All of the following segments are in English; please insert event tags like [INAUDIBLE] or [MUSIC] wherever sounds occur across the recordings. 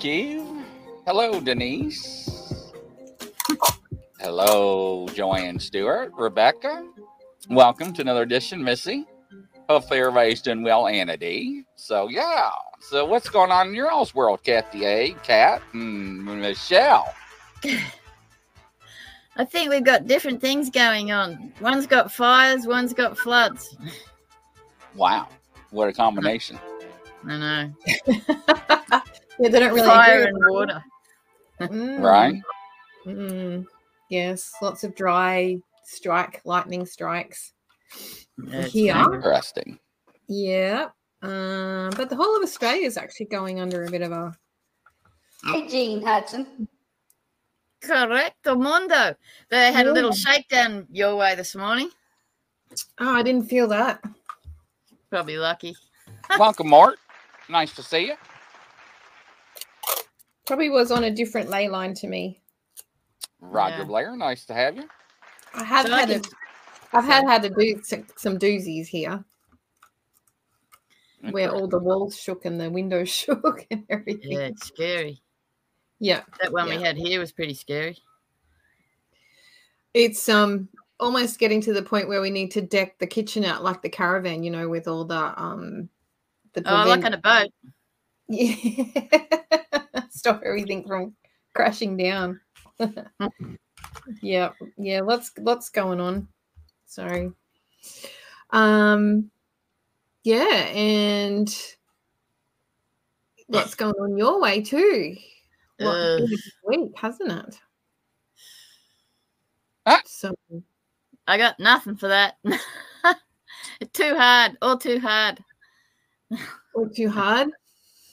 Keith. Hello, Denise. hello, Joanne Stewart. Rebecca. Welcome to another edition, Missy. Hopefully everybody's doing well, Anna D. So yeah. So what's going on in your all's world, Kathy A, Kat, and Michelle? I think we've got different things going on. One's got fires, one's got floods. Wow. What a combination. I know. [LAUGHS] yeah, they don't really Fire agree and water. Mm. Right? Mm. Yes, lots of dry strike, lightning strikes Yeah, here. Interesting. Yeah. Um, but the whole of Australia is actually going under a bit of a. Hey, Gene Hudson. Correcto mundo. They had a little Yeah. shakedown your way this morning. Oh, I didn't feel that. Probably lucky. Welcome, Mort. Nice to see you. Probably was on a different ley line to me. Roger Yeah. Blair, nice to have you. I have So had a, can- I've had had to do some, some doozies here, where all the walls shook and the windows [LAUGHS] shook and everything. Yeah, it's scary. yeah. That one Yeah. we had here was pretty scary. It's um almost getting to the point where we need to deck the kitchen out like the caravan, you know, with all the um the Oh, like on a boat. [LAUGHS] yeah. Stop everything from crashing down. [LAUGHS] yeah, yeah, lots lots going on. Sorry. Um yeah, and lots going on your way too. What Uh, been a big week, hasn't it? Ah. So I got nothing for that. [LAUGHS] too hard. All too hard. all too hard. [LAUGHS]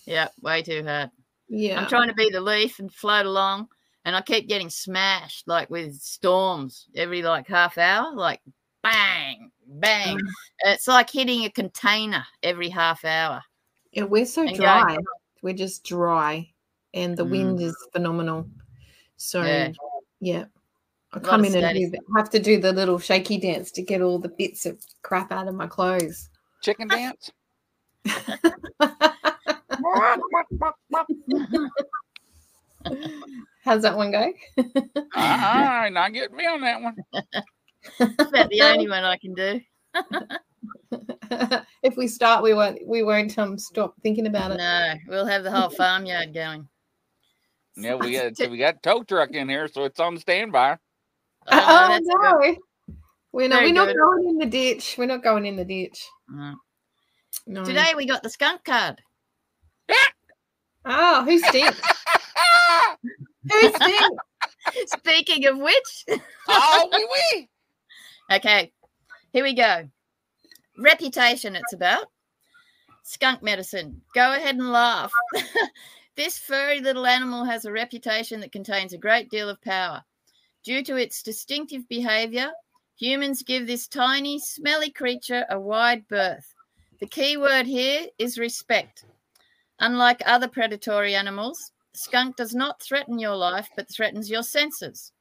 Yeah, way too hard. Yeah. I'm trying to be the leaf and float along, and I keep getting smashed like with storms every like half hour, like bang, bang. Mm. It's like hitting a container every half hour. Yeah, we're so And dry. going- We're just dry, and the wind is phenomenal. So, yeah, Yeah. I come in and do have to do the little shaky dance to get all the bits of crap out of my clothes. Chicken dance? [LAUGHS] How's that one go? All right, not getting me on that one. That's about the only one I can do. if we start, we won't. We won't um stop thinking about it. No, we'll have the whole farmyard going. Yeah, we got we got tow truck in here, so it's on standby. Oh, no, oh that's good. no, we're not. Very We're not good. going in the ditch. We're not going in the ditch. No. No. Today we got the skunk card. [LAUGHS] Oh, who stinks? [LAUGHS] who stinks? Speaking of which, [LAUGHS] oh, wee wee. okay, here we go. Reputation, it's about skunk medicine. Go ahead and laugh. this furry little animal has a reputation that contains a great deal of power. Due to its distinctive behavior, humans give this tiny, smelly creature a wide berth. The key word here is respect. Unlike other predatory animals, skunk does not threaten your life but threatens your senses.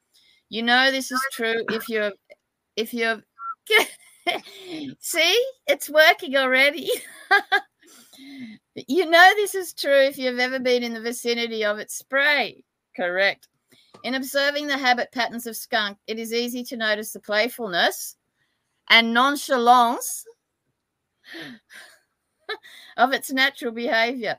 You know this is true if you're if you're [LAUGHS] see it's working already. [LAUGHS] you know this is true if you've ever been in the vicinity of its spray. Correct. In observing the habit patterns of skunk, it is easy to notice the playfulness and nonchalance of its natural behavior.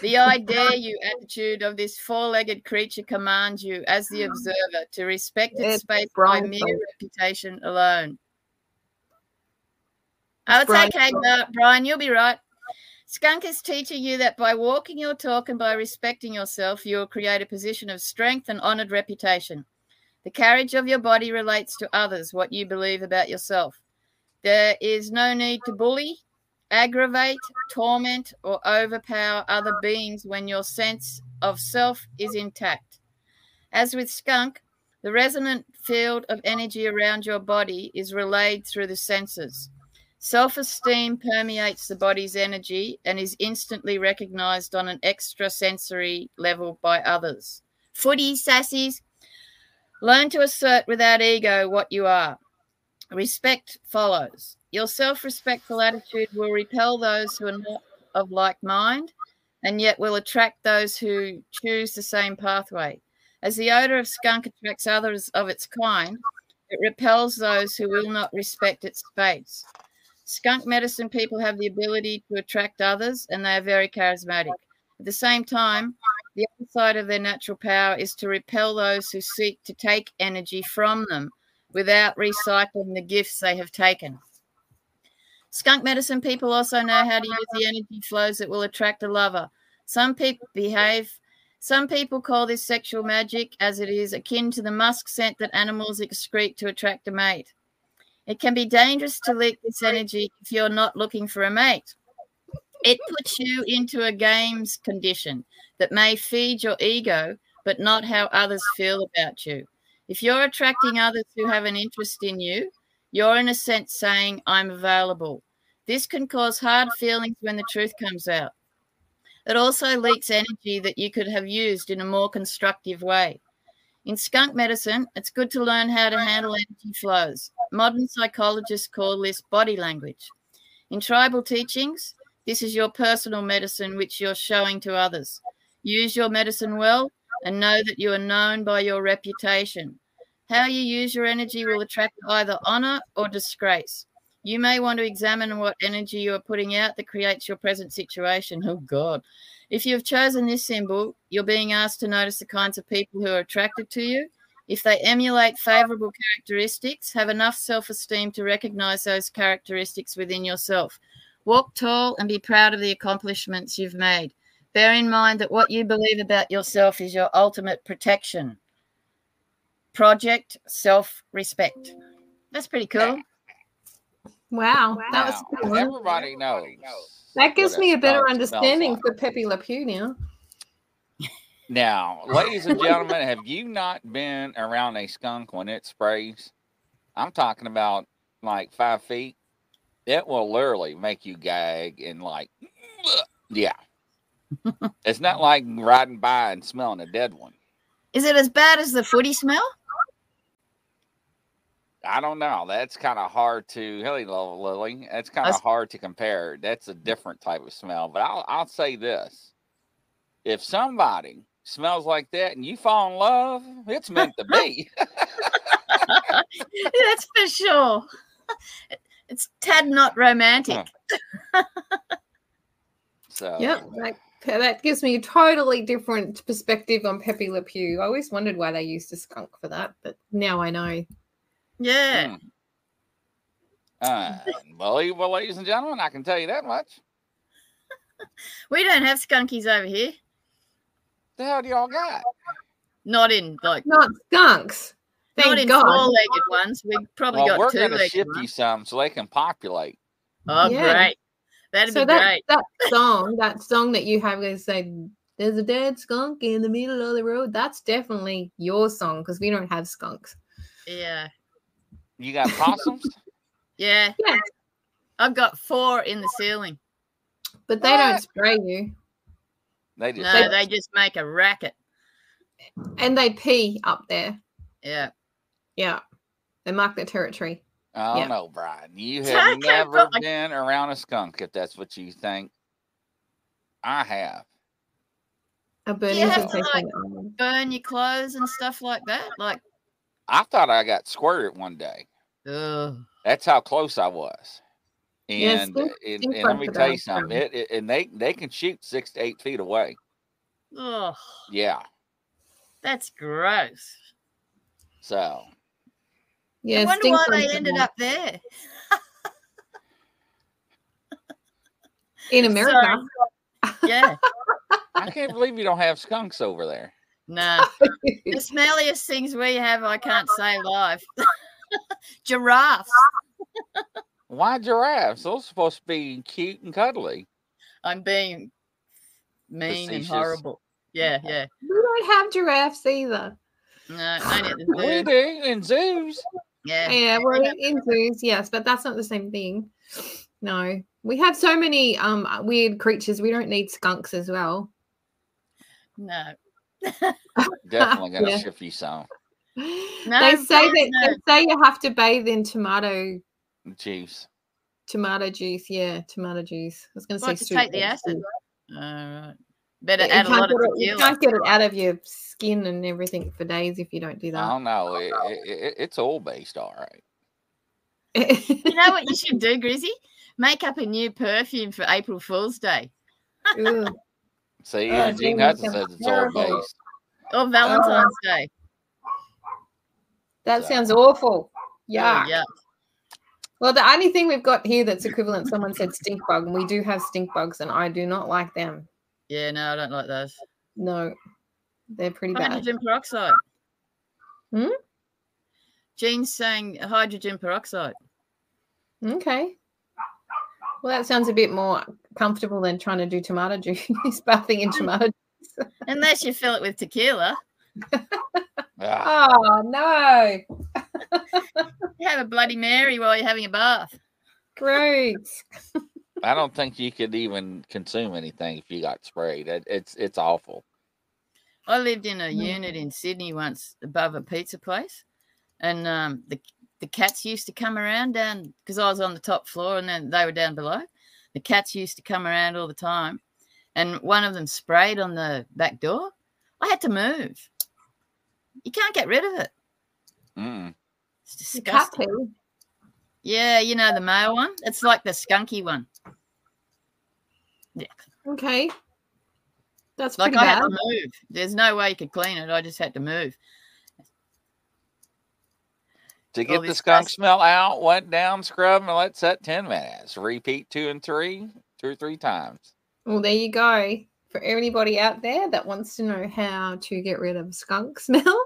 The I dare you attitude of this four legged creature commands you, as the observer, to respect its It's space by mere reputation alone. Oh, it's Brian okay. Brian, you'll be right. Skunk is teaching you that by walking your talk and by respecting yourself, you will create a position of strength and honored reputation. The carriage of your body relates to others, what you believe about yourself. There is no need to bully, aggravate, torment, or overpower other beings when your sense of self is intact. As with skunk, the resonant field of energy around your body is relayed through the senses. Self esteem permeates the body's energy and is instantly recognized on an extrasensory level by others. Footy, sassies, learn to assert without ego what you are. Respect follows. Your self respectful attitude will repel those who are not of like mind and yet will attract those who choose the same pathway. As the odor of skunk attracts others of its kind, it repels those who will not respect its space. Skunk medicine people have the ability to attract others and they are very charismatic. At the same time, the other side of their natural power is to repel those who seek to take energy from them without recycling the gifts they have taken. Skunk medicine people also know how to use the energy flows that will attract a lover. Some people behave, some people call this sexual magic as it is akin to the musk scent that animals excrete to attract a mate. It can be dangerous to leak this energy if you're not looking for a mate. It puts you into a games condition that may feed your ego, but not how others feel about you. If you're attracting others who have an interest in you, you're in a sense saying, I'm available. This can cause hard feelings when the truth comes out. It also leaks energy that you could have used in a more constructive way. In skunk medicine, it's good to learn how to handle energy flows. Modern psychologists call this body language. In tribal teachings, this is your personal medicine which you're showing to others. Use your medicine well and know that you are known by your reputation. How you use your energy will attract either honor or disgrace. You may want to examine what energy you are putting out that creates your present situation. Oh, God. If you have chosen this symbol, you're being asked to notice the kinds of people who are attracted to you. If they emulate favorable characteristics, have enough self esteem to recognize those characteristics within yourself. Walk tall and be proud of the accomplishments you've made. Bear in mind that what you believe about yourself is your ultimate protection. Project self respect. That's pretty cool. Wow, that was Now, a good everybody knows. That gives me a better understanding like. for Pepe Le Pew now. Now, [LAUGHS] ladies and gentlemen, have you not been around a skunk when it sprays? I'm talking about like five feet. It will literally make you gag and like, [SNIFFS] yeah. [LAUGHS] it's not like riding by and smelling a dead one. Is it as bad as the footy smell? I don't know. That's kind of hard to Hilly Lily. That's kind of hard to compare. That's a mm. different type of smell. But I'll I'll say this: if somebody smells like that and you fall in love, it's meant to be. [LAUGHS] That's for sure. [LAUGHS] It's tad not romantic. so Yep, that, that gives me a totally different perspective on Pepe Le Pew. I always wondered why they used a skunk for that, but now I know. Yeah. mm. Unbelievable, ladies and gentlemen. I can tell you that much. [LAUGHS] We don't have skunkies over here. The hell do y'all got? Not in like Not skunks. not Thank in God. four-legged ones. We've probably Well, we're got going to two-legged ship you some so they can populate. Oh, Yeah. great! That'd so be that, great. that song, that song that you have is say there's a dead skunk in the middle of the road. That's definitely your song because we don't have skunks. Yeah, You got possums? [LAUGHS] yeah. Yeah. I've got four in the ceiling. But they don't spray you. they just No, they just make a racket. And they pee up there. Yeah. Yeah. They mark their territory. I don't Yeah. know, Brian. You [LAUGHS] have never put my- been around a skunk, if that's what you think. I have. A burning have to, like- Burn your clothes and stuff like that. Like, I thought I got squirted one day. ugh. That's how close I was. Yeah, And, uh, and, and let me tell you something. It, it, and they, they can shoot six to eight feet away. Ugh. Yeah. That's gross. So Yeah, I wonder why they ended up there. in [LAUGHS] America. Yeah. I can't believe you don't have skunks over there. No. the [LAUGHS] smelliest things we have, I can't say live. [LAUGHS] Giraffes. Why giraffes? Those are supposed to be cute and cuddly. I'm being mean and horrible. Yeah, yeah. we don't have giraffes either. No, only at the zoo. We do in zoos. Yeah. Yeah, we're Yeah. in zoos, yes, but that's not the same thing. No, we have so many um weird creatures. We don't need skunks as well. No. Definitely gonna Yeah. ship you some they say that no. they say you have to bathe in tomato juice. tomato juice. Yeah, tomato juice. I was going to What, say to take the but acid? soup. All right. Better You add a can't lot of get it- you can't get it out of your skin and everything for days if you don't do I that. don't know. It, it, it- it's all based, all right. You know what you should do, Grizzy? Make up a new perfume for April Fool's Day [LAUGHS] Ugh. See, Oh, Gene Gene, Hudson that's says it's oil terrible. based. or Valentine's Day. that So- sounds awful. Oh, Yeah. yeah. Well, the only thing we've got here that's equivalent, someone said stink bug, and we do have stink bugs, and I do not like them. Yeah, no, I don't like those. No, they're pretty bad. Hydrogen peroxide. Hmm? Gene's saying hydrogen peroxide. Okay. Well, that sounds a bit more comfortable than trying to do tomato juice, [LAUGHS] bathing in tomato. Juice. [LAUGHS] Unless you fill it with tequila. Ah, Oh no! You have a Bloody Mary while you're having a bath. Great. I don't think you could even consume anything if you got sprayed. It, it's it's awful. I lived in a Mm. unit in Sydney once above a pizza place, and um, the the cats used to come around down because I was on the top floor and then they were down below. The cats used to come around all the time, and one of them sprayed on the back door. I had to move. You can't get rid of it. Mm. It's disgusting. poo. Yeah, you know the male one. It's like the skunky one. Yeah, Okay. That's like pretty I had to move. There's no way you could clean it. I just had to move. To get the skunk guys- smell out, went down, scrub, and let set 10 minutes. Repeat two and three, two or three times. Well, there you go. For anybody out there that wants to know how to get rid of skunk [LAUGHS] smell,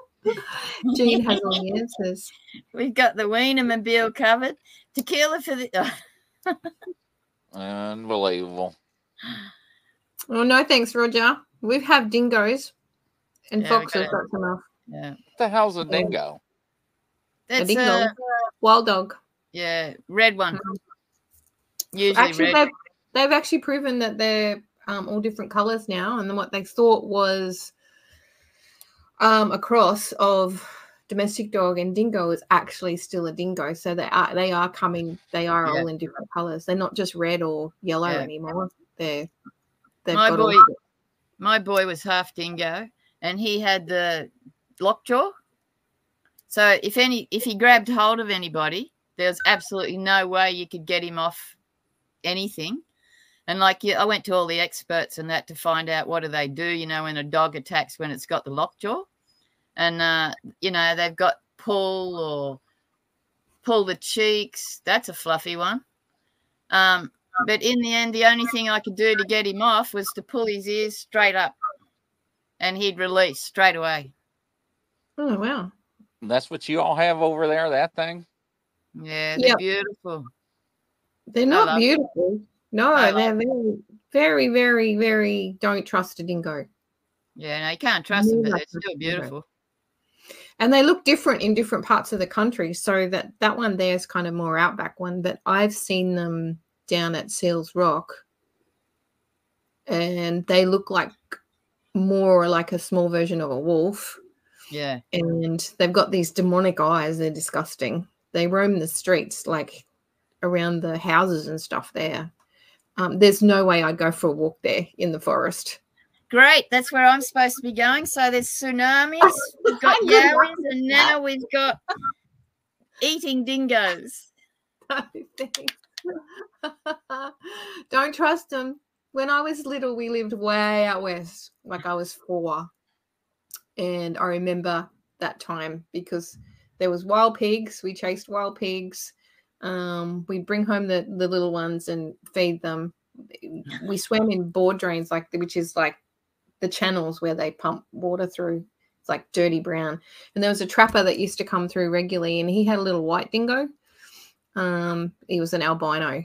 Gene has all the answers. [LAUGHS] We've got the Wienermobile covered. Tequila for the. [LAUGHS] Unbelievable. Oh no, thanks, Roger. We have dingoes and Yeah, foxes. got- That's enough. yeah, What the hell's a dingo? A that's dingo, a wild dog. yeah red one. Usually Actually, red. they've, they've actually proven that they're um, all different colors now, and then what they thought was um, a cross of domestic dog and dingo is actually still a dingo. So they are they are coming. They are Yeah. all in different colors. They're not just red or yellow Yeah. anymore. They're My boy- My boy was half dingo, and he had the lockjaw. So if any if he grabbed hold of anybody, there's absolutely no way you could get him off anything. And like I went to all the experts and that to find out what do they do, you know, when a dog attacks when it's got the lockjaw. And uh, you know, they've got pull or pull the cheeks. That's a fluffy one. Um, but in the end, the only thing I could do to get him off was to pull his ears straight up and he'd release straight away. Oh wow! That's what you all have over there, that thing? Yeah, they're Yep. beautiful. They're not love it. beautiful. No, I they're very, very, very, very. Don't trust a dingo. Yeah, no, you can't trust them, but they're still beautiful. and they look different in different parts of the country so that that one there is kind of more outback one but i've seen them down at seals rock and they look like more like a small version of a wolf Yeah. and they've got these demonic eyes. They're disgusting. They roam the streets, like around the houses and stuff there. Um, there's no way I'd go for a walk there in the forest. Great. That's where I'm supposed to be going. So there's tsunamis. [LAUGHS] We've got yowies, and now we've got eating dingoes. [LAUGHS] [LAUGHS] Don't trust them. When I was little, we lived way out west, like I was four. And I remember that time because there was wild pigs. We chased wild pigs. Um, we'd bring home the, the little ones and feed them. We [LAUGHS] swam in bore drains, like which is like the channels where they pump water through. It's like dirty brown. And there was a trapper that used to come through regularly, and he had a little white dingo. Um, he was an albino,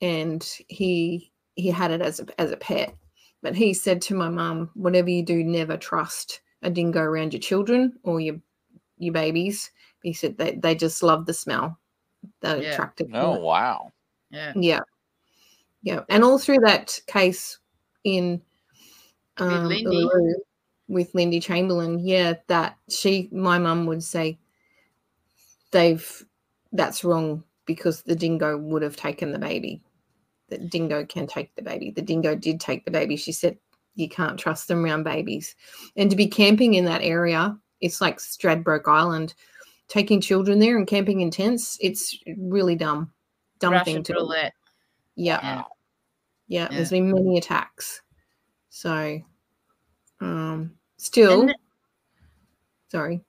and he he had it as a as a pet. But he said to my mum, "Whatever you do, never trust a dingo around your children or your your babies." He said they they just love the smell. They're Yeah. attracted. Oh wow. Yeah. Yeah. Yeah. And all through that case in um, Lindy. Uluru with Lindy Chamberlain, yeah, that she, my mum would say, they've, that's wrong because the dingo would have taken the baby. The dingo can take the baby. The dingo did take the baby. She said, you can't trust them around babies. And to be camping in that area, it's like Stradbroke Island. Taking children there and camping in tents, it's really dumb. Dumb thing to do. roulette. Yeah. Yeah. Yeah. Yeah. There's been many attacks. So um still And- sorry.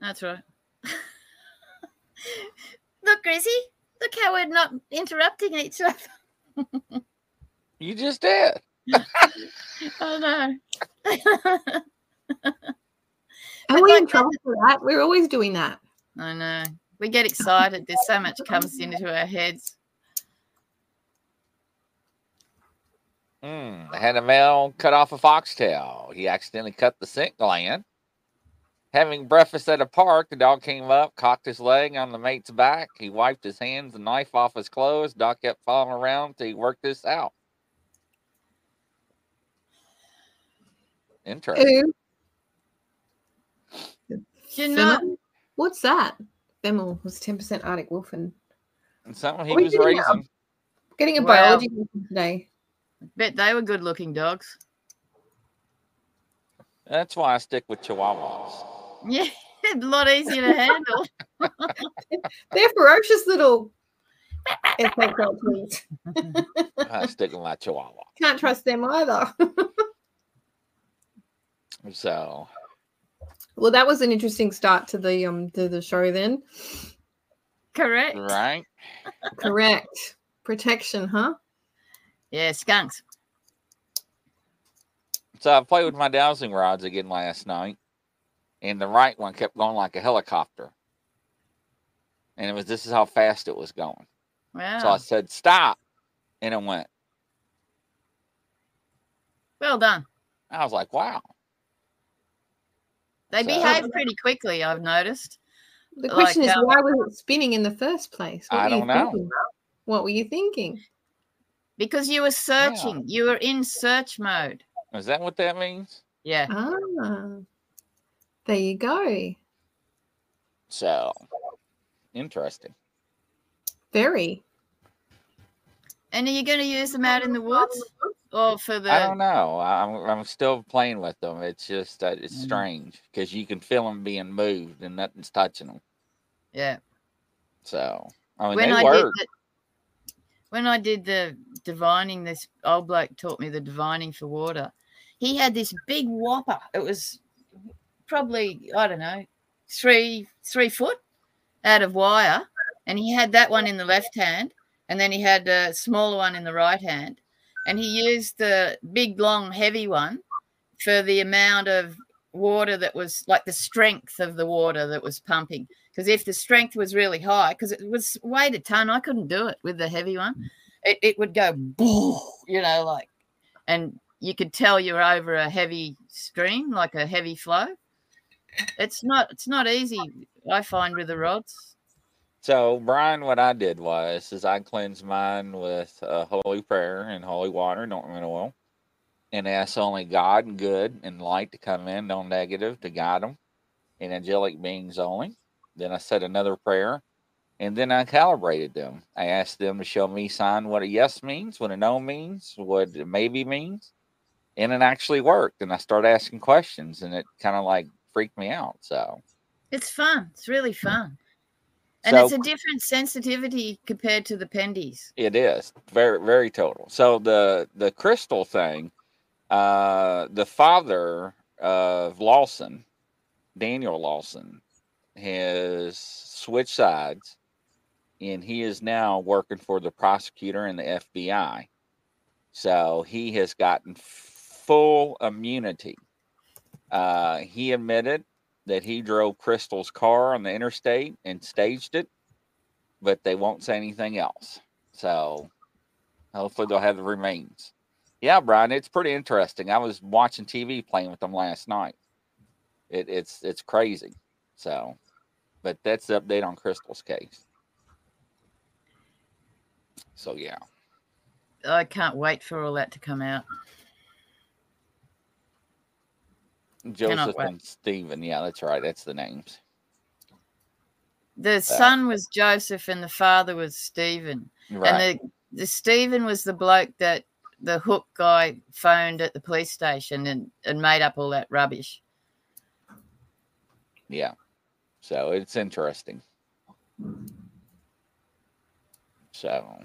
That's right. [LAUGHS] Look, Grizzy. Look how we're not interrupting each other. [LAUGHS] You just did. [LAUGHS] Oh no. Are But we in like trouble for that? We're always doing that. I know. We get excited. There's so much comes into our heads. Mm, had a male cut off a foxtail. He accidentally cut the scent gland. Having breakfast at a park, the dog came up, cocked his leg on the mate's back. He wiped his hands and knife off his clothes. Dog kept following around till he worked this out. Interesting. Ooh, You know, What's that? Fennel was 10% Arctic Wolfen. And something he was didn't have- raising. Getting a Well- biology lesson today. bet they were good looking dogs. That's why I stick with Chihuahuas. Yeah, [LAUGHS] a lot easier to handle. [LAUGHS] [LAUGHS] They're ferocious little SHLTs. I stick with my Chihuahua. Can't trust them either. So well, that was an interesting start to the um to the show then. Correct. right. Correct. Protection, huh? Yeah, skunks. So I played with my dowsing rods again last night, and the right one kept going like a helicopter. And it was this is how fast it was going. Wow. So I said, stop. And it went. well done. I was like, wow. They So- behave pretty quickly, I've noticed. The Like, question is, um, why was it spinning in the first place? What I were you don't know. thinking? What were you thinking? Because you were searching. You were in search mode. Is that what that means? Yeah. Ah, there you go. So interesting. Very. And are you going to use them out in the woods? Or for the. I don't know. I'm I'm still playing with them. It's just uh, it's Mm. strange because you can feel them being moved and nothing's touching them. Yeah. So I mean, when they I work. did the, when I did the divining, this old bloke taught me the divining for water. He had this big whopper. It was probably I don't know three three foot out of wire, and he had that one in the left hand, and then he had a smaller one in the right hand, and he used the big long heavy one for the amount of water that was like the strength of the water that was pumping because if the strength was really high, because it was weighed a ton, I couldn't do it with the heavy one. Mm. It, it would go, you know, like, and you could tell you're over a heavy stream, like a heavy flow. It's not, it's not easy. I find with the rods. So, Brian, what I did was is I cleansed mine with uh, holy prayer and holy water, and ointment oil, and asked only God and good and light to come in, no negative, to guide them. and angelic beings only. Then I said another prayer, and then I calibrated them. I asked them to show me sign what a yes means, what a no means, what a maybe means, and it actually worked. And I started asking questions, and it kind of like freaked me out. So It's fun. It's really fun. And So- it's a different sensitivity compared to the pendies. It is very very total. So the the crystal thing, uh, the father of Lawson, Daniel Lawson, has switched sides, and he is now working for the prosecutor and the FBI. So he has gotten full immunity. Uh, he admitted that he drove Crystal's car on the interstate and staged it but they won't say anything else. So hopefully they'll have the remains. Yeah, Brian, it's pretty interesting. I was watching TV playing with them last night. It, it's it's crazy. So, but that's the update on Crystal's case. So yeah, I can't wait for all that to come out. Joseph and Stephen. Yeah, that's right. That's the names. The son was Joseph and the father was Stephen. Right. And the, the Stephen was the bloke that the hook guy phoned at the police station and, and made up all that rubbish. Yeah. So it's interesting. So,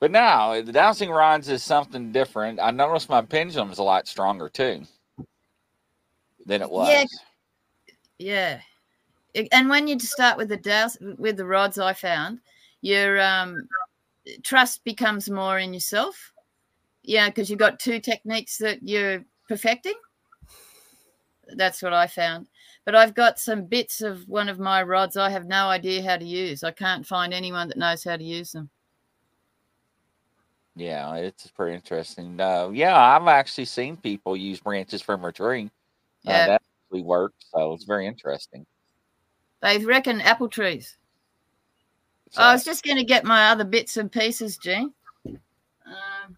but now the dowsing rods is something different. I noticed my pendulum's a lot stronger too than it was. Yeah. Yeah. And when you start with the douse with the rods I found, your um trust becomes more in yourself. Yeah, because you've got two techniques that you're perfecting. That's what I found. But I've got some bits of one of my rods I have no idea how to use. I can't find anyone that knows how to use them. Yeah, it's pretty interesting. Uh, yeah, I've actually seen people use branches from a tree. Uh, Yeah. that actually works. So it's very interesting. They reckon apple trees. So, I was just going to get my other bits and pieces, Gene. Um,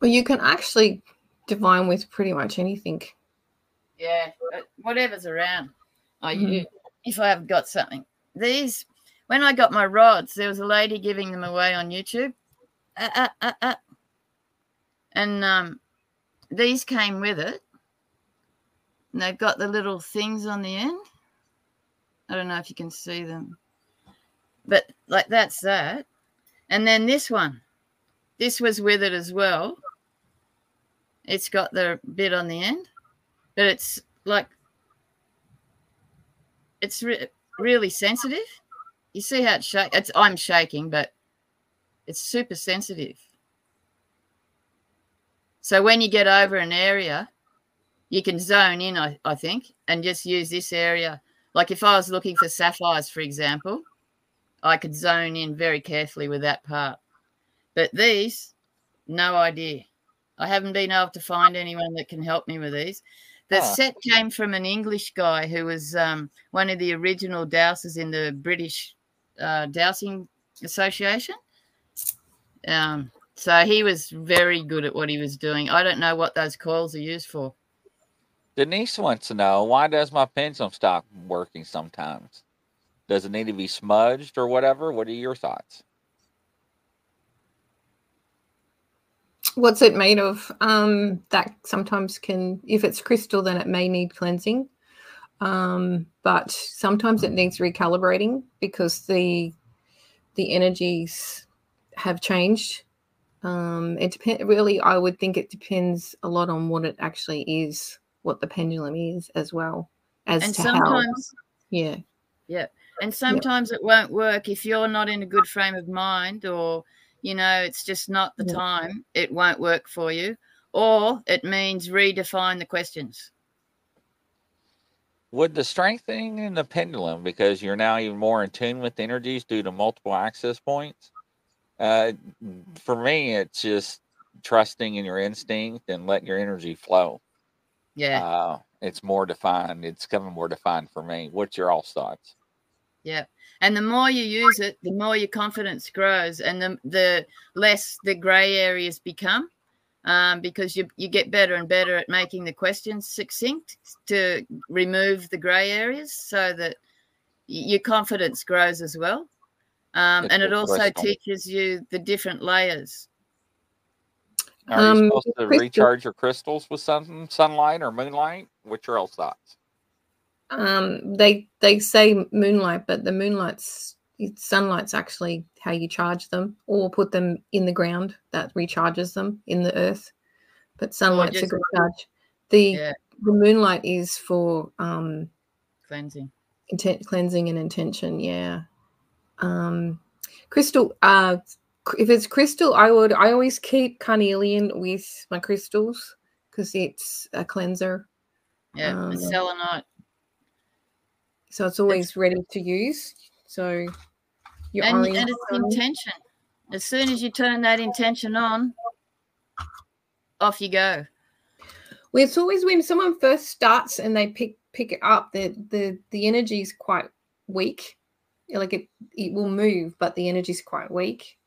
Well, you can actually divine with pretty much anything. yeah, uh, whatever's around. I use if I haven't got something. These, when I got my rods, there was a lady giving them away on YouTube. Uh, uh, uh, uh. And um, these came with it. And they've got the little things on the end. I don't know if you can see them. But like that's that. And then this one. This was with it as well. It's got the bit on the end, but it's like it's re- really sensitive. You see how it's shake? It's I'm shaking, but it's super sensitive. So when you get over an area, you can zone in, I, I think, and just use this area. Like if I was looking for sapphires, for example, I could zone in very carefully with that part. But these, no idea. I haven't been able to find anyone that can help me with these. The Huh. set came from an English guy who was um, one of the original dowsers in the British uh, Dowsing Association. Um, so he was very good at what he was doing. I don't know what those coils are used for. Denise wants to know why does my pendulum stop working sometimes? Does it need to be smudged or whatever? What are your thoughts? What's it made of? Um, that sometimes can, if it's crystal, then it may need cleansing. Um, but sometimes it needs recalibrating because the the energies have changed. Um, it depends. Really, I would think it depends a lot on what it actually is, what the pendulum is, as well as And to how. sometimes Yeah, and sometimes it won't work if you're not in a good frame of mind or you know it's just not the Yeah. time it won't work for you or it means redefine the questions Would the strengthening in the pendulum, because you're now even more in tune with energies due to multiple access points, uh, for me, it's just trusting in your instinct and letting your energy flow. yeah Uh, it's more defined. It's coming more defined for me. What's your all thoughts? yeah and the more you use it the more your confidence grows and the the less the gray areas become um, because you you get better and better at making the questions succinct to remove the grey areas, so that your confidence grows as well. Um, and it also teaches you the different layers. Are you Um, supposed to crystal- recharge your crystals with sun, sunlight or moonlight? What's your else thoughts? Um, they they say moonlight, but the moonlight's it's- sunlight's actually how you charge them, or put them in the ground that recharges them in the earth. But sunlight's a good charge. The Yeah, the moonlight is for um cleansing. intent cleansing and intention yeah um crystal uh if it's crystal i would i always keep carnelian with my crystals because it's a cleanser Yeah, Um, and selenite. so it's always ready to use so your and, and it's intention. As soon as you turn that intention on, off you go. well, it's always when someone first starts and they pick pick it up the the the energy is quite weak like it it will move but the energy is quite weak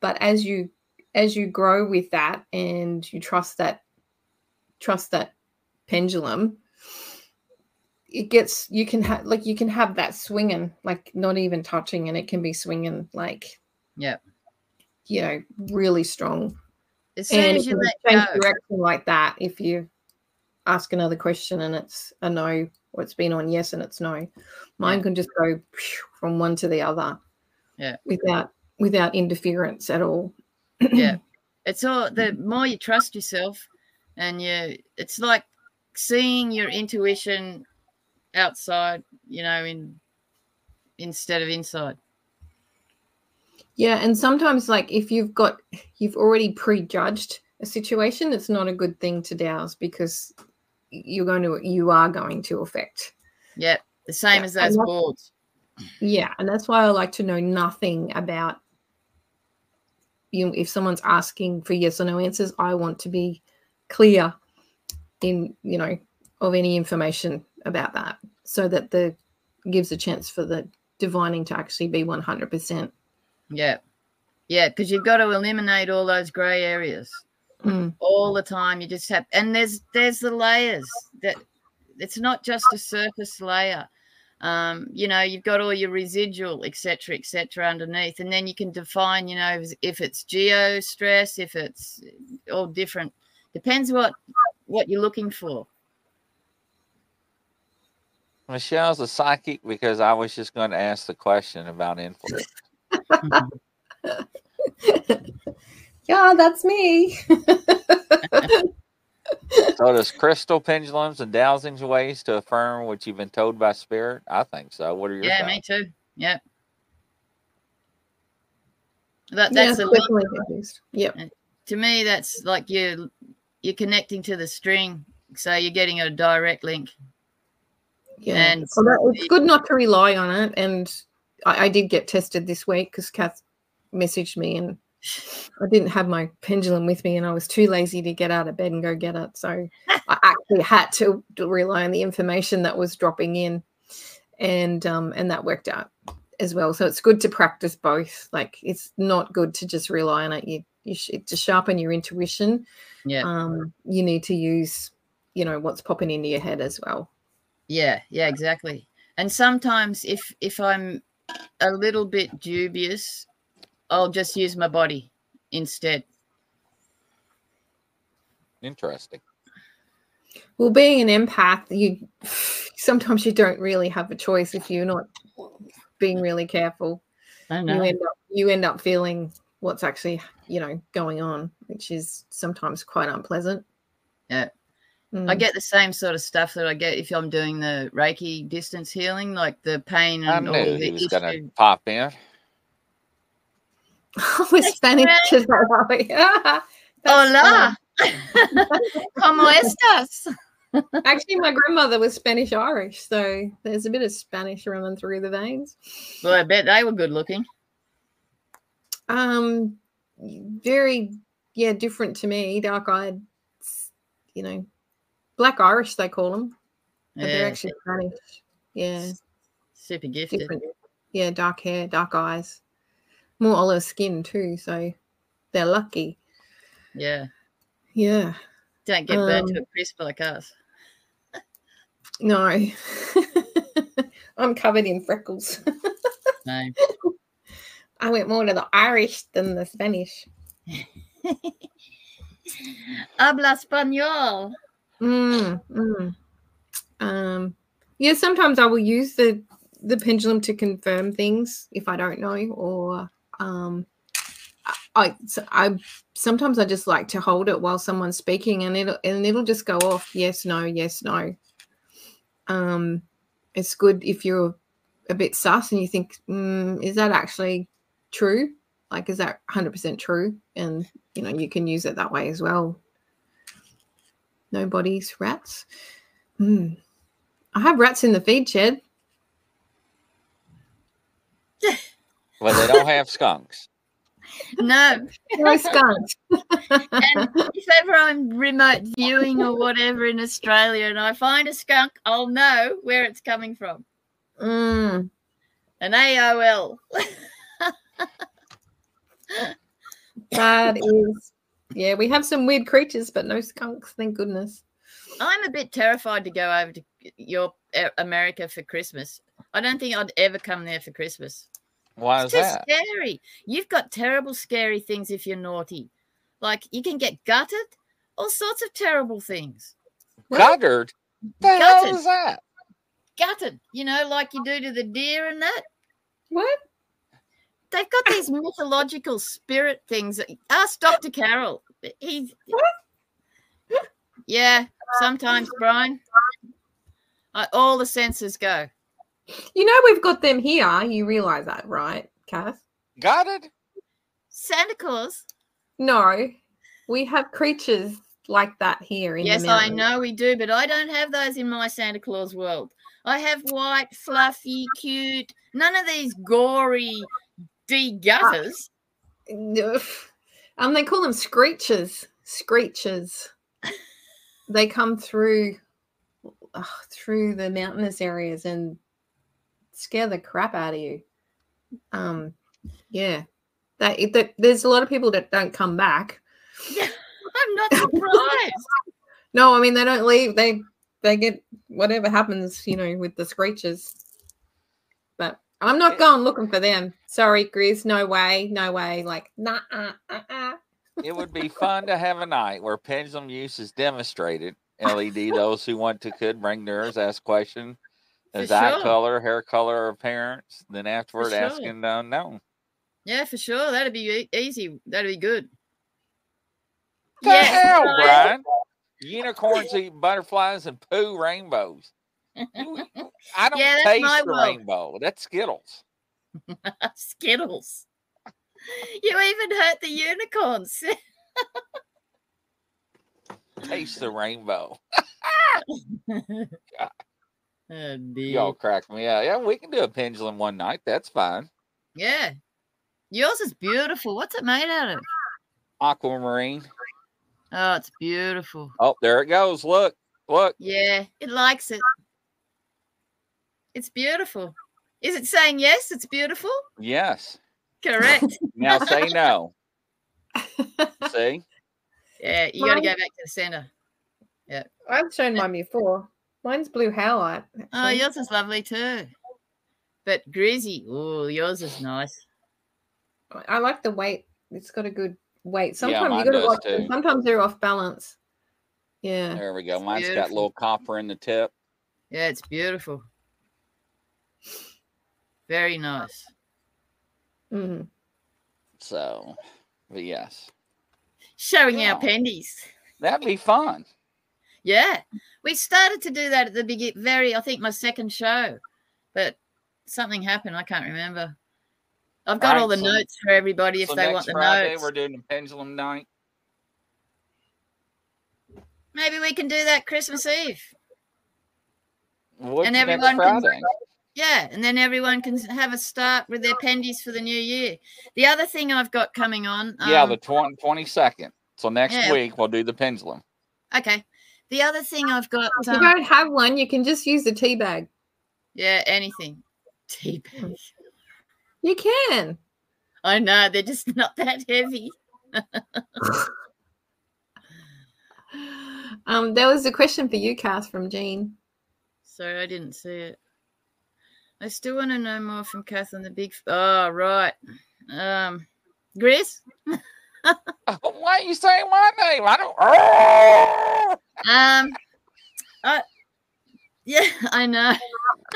but as you as you grow with that and you trust that trust that pendulum it gets you can have like you can have that swinging like not even touching and it can be swinging like Yeah. you know really strong As soon and as you let go. direction like that if you ask another question and it's a no or it's been on yes and it's no mine Yeah. can just go from one to the other Yeah. without without interference at all yeah [CLEARS THROAT] it's all the more you trust yourself and you it's like seeing your intuition outside you know in instead of inside yeah and sometimes like if you've got you've already prejudged a situation it's not a good thing to douse because you're going to you are going to affect yeah the same Yeah, as those boards Yeah, and that's why I like to know nothing about you. know, If someone's asking for yes or no answers, I want to be clear in you know of any information about that, so that the gives a chance for the divining to actually be one hundred percent. yeah yeah because you've got to eliminate all those gray areas Mm. all the time you just have and there's there's the layers that it's not just a surface layer um you know you've got all your residual etc etc underneath and then you can define you know if- if it's geo stress if it's all different depends what what you're looking for Michelle's a psychic because I was just going to ask the question about influence. [LAUGHS] Yeah, that's me. so, does crystal pendulums and dowsings ways to affirm what you've been told by spirit? I think so. What are your yeah thoughts? me too yeah that, yeah, that's it's a link. definitely good news. Yep. to me that's like you you're connecting to the string so you're getting a direct link Yeah, And Well, that- it's good not to rely on it. And I, I did get tested this week because Cath messaged me and I didn't have my pendulum with me and I was too lazy to get out of bed and go get it. So I actually had to, to rely on the information that was dropping in, and um, and that worked out as well. So it's good to practice both. Like it's not good to just rely on it. You you should to sharpen your intuition. yeah Um, you need to use you know what's popping into your head as well. Yeah, yeah, exactly. And sometimes if if I'm a little bit dubious, I'll just use my body instead. Interesting. Well, being an empath, you sometimes you don't really have a choice if you're not being really careful. I You end up you end up feeling what's actually you know going on, which is sometimes quite unpleasant. Yeah. Mm. I get the same sort of stuff that I get if I'm doing the Reiki distance healing, like the pain I and all knew the he was going to pop in. With Spanish. well. Yeah. Hola. [LAUGHS] ¿Cómo estás? Actually, my grandmother was Spanish Irish, so there's a bit of Spanish running through the veins. Well, I bet they were good looking. Um, very yeah, different to me. Dark eyed, you know, black Irish they call them, but they're actually Spanish. Yeah, super gifted. different. Yeah, dark hair, dark eyes, more olive skin too. So they're lucky. Yeah. Yeah. Don't get burnt to Um, a crisp like us. No. [LAUGHS] I'm covered in freckles. No. [LAUGHS] I went more to the Irish than the Spanish. [LAUGHS] Habla español. Mm, mm. Um, yeah, sometimes I will use the the pendulum to confirm things if I don't know, or um, I, I sometimes I just like to hold it while someone's speaking, and it'll and it'll just go off yes, no, yes, no. Um, it's good if you're a bit sus and you think, mm, is that actually true? Like, is that hundred percent true? And you know, you can use it that way as well. No bodies, rats. Hmm. I have rats in the feed shed. [LAUGHS] Well, they don't have skunks. [LAUGHS] No. No skunks. And if ever I'm remote viewing or whatever in Australia and I find a skunk, I'll know where it's coming from. Mm. An AOL. [LAUGHS] That is, yeah, we have some weird creatures, but no skunks, thank goodness. I'm a bit terrified to go over to your uh, America for Christmas. I don't think I'd ever come there for Christmas. Why It's is too that? scary. You've got terrible, scary things if you're naughty. Like you can get gutted, all sorts of terrible things. Guttered? The hell Gutted. is that? Gutted, you know, like you do to the deer and that. What? They've got these mythological spirit things. Ask Dr. Carroll. He's yeah. Sometimes, Brian, I, all the senses go. You know we've got them here. You realize that, right, Cath? Gutted? Santa Claus. No, we have creatures like that here in Yes, the I know we do, but I don't have those in my Santa Claus world. I have white, fluffy, cute. None of these gory de-gutters. Ugh. [LAUGHS] Um, they call them screechers. Screechers. [LAUGHS] they come through ugh, through the mountainous areas and scare the crap out of you. Um, yeah, that, that there's a lot of people that don't come back. [LAUGHS] I'm not surprised. [LAUGHS] No, I mean they don't leave. They they get whatever happens, you know, with the screeches. But I'm not It- going looking for them. Sorry, Grizz. No way. No way. Like, nah. Uh, uh, uh. It would be fun to have a night where pendulum use is demonstrated. LED, those who want to could bring theirs, ask question, For is eye sure. color, hair color, or appearance. Then afterward, sure. asking the unknown. Yeah, for sure. That'd be easy. That'd be good. The Yes, hell, Brian. [LAUGHS] Brian? Unicorns eat butterflies and poo rainbows. I [LAUGHS] don't Yeah, taste the world. rainbow. That's Skittles. [LAUGHS] Skittles. You even hurt the unicorns. Taste the rainbow. Oh, dear. Y'all crack me out. Yeah, we can do a pendulum one night. That's fine. Yeah. Yours is beautiful. What's it made out of? Aquamarine. Oh, it's beautiful. Oh, there it goes. Look, look. Yeah, it likes it. It's beautiful. Is it saying yes? It's beautiful? Yes. Correct. [LAUGHS] Now say no. [LAUGHS] See? yeah, you got to go back to the center. Yeah. I've shown mine before. Mine's blue howlite. Oh, yours is lovely too. But Grizzy, oh, yours is nice. I like the weight. It's got a good weight. Sometimes mine you got to does watch. too. Sometimes they're off balance. Yeah. There we go. Mine's got a little copper in the tip. Yeah, it's beautiful. Very nice. Mm. So, but yes, Showing Yeah. our pendies. that'd be fun. Yeah, we started to do that at the beginning. Very, I think my second show, but something happened. I can't remember. I've got all the so- notes for everybody if so they want the Friday notes. we're doing a pendulum night. Maybe we can do that Christmas Eve. And everyone can- Yeah, and then everyone can have a start with their pendies for the new year. The other thing I've got coming on. yeah, um, the 20, 22nd. So next yeah. week we'll do the pendulum. okay. The other thing I've got. If you Um, don't have one, you can just use the tea bag. yeah, anything. Tea bag. You can. I know they're just [LAUGHS] not that heavy. [LAUGHS] Um, there was a question for you, Cath, from Gene. Sorry, I didn't see it. I still want to know more from Cath on the big. f- Oh, right. Um, Grizz. [LAUGHS] [LAUGHS] Why are you saying my name? I don't. Oh! Um, I. Yeah, [LAUGHS] I know.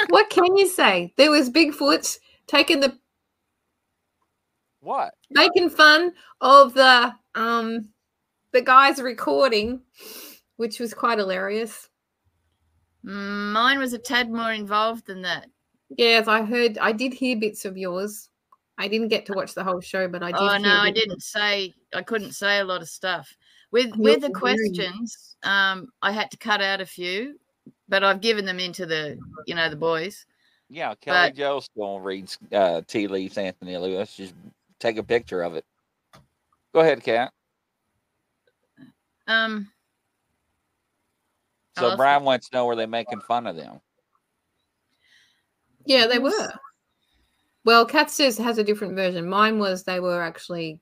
What can you say? There was Bigfoot taking the What? making fun of the um the guys recording, which was quite hilarious. Mm, Mine was a tad more involved than that. Yes, I heard. I did hear bits of yours. I didn't get to watch the whole show, but I did. Oh hear no, I bits. didn't say. I couldn't say a lot of stuff with You're with the questions. Um, I had to cut out a few, but I've given them into the you know the boys. Yeah, Kelly But- Joe still reads uh, tea leaves, Anthony Lewis. Just take a picture of it. Go ahead, Kat. Um, So Brian wants to know were they making fun of them? Yeah, they were. Well, Kat says has a different version. Mine was they were actually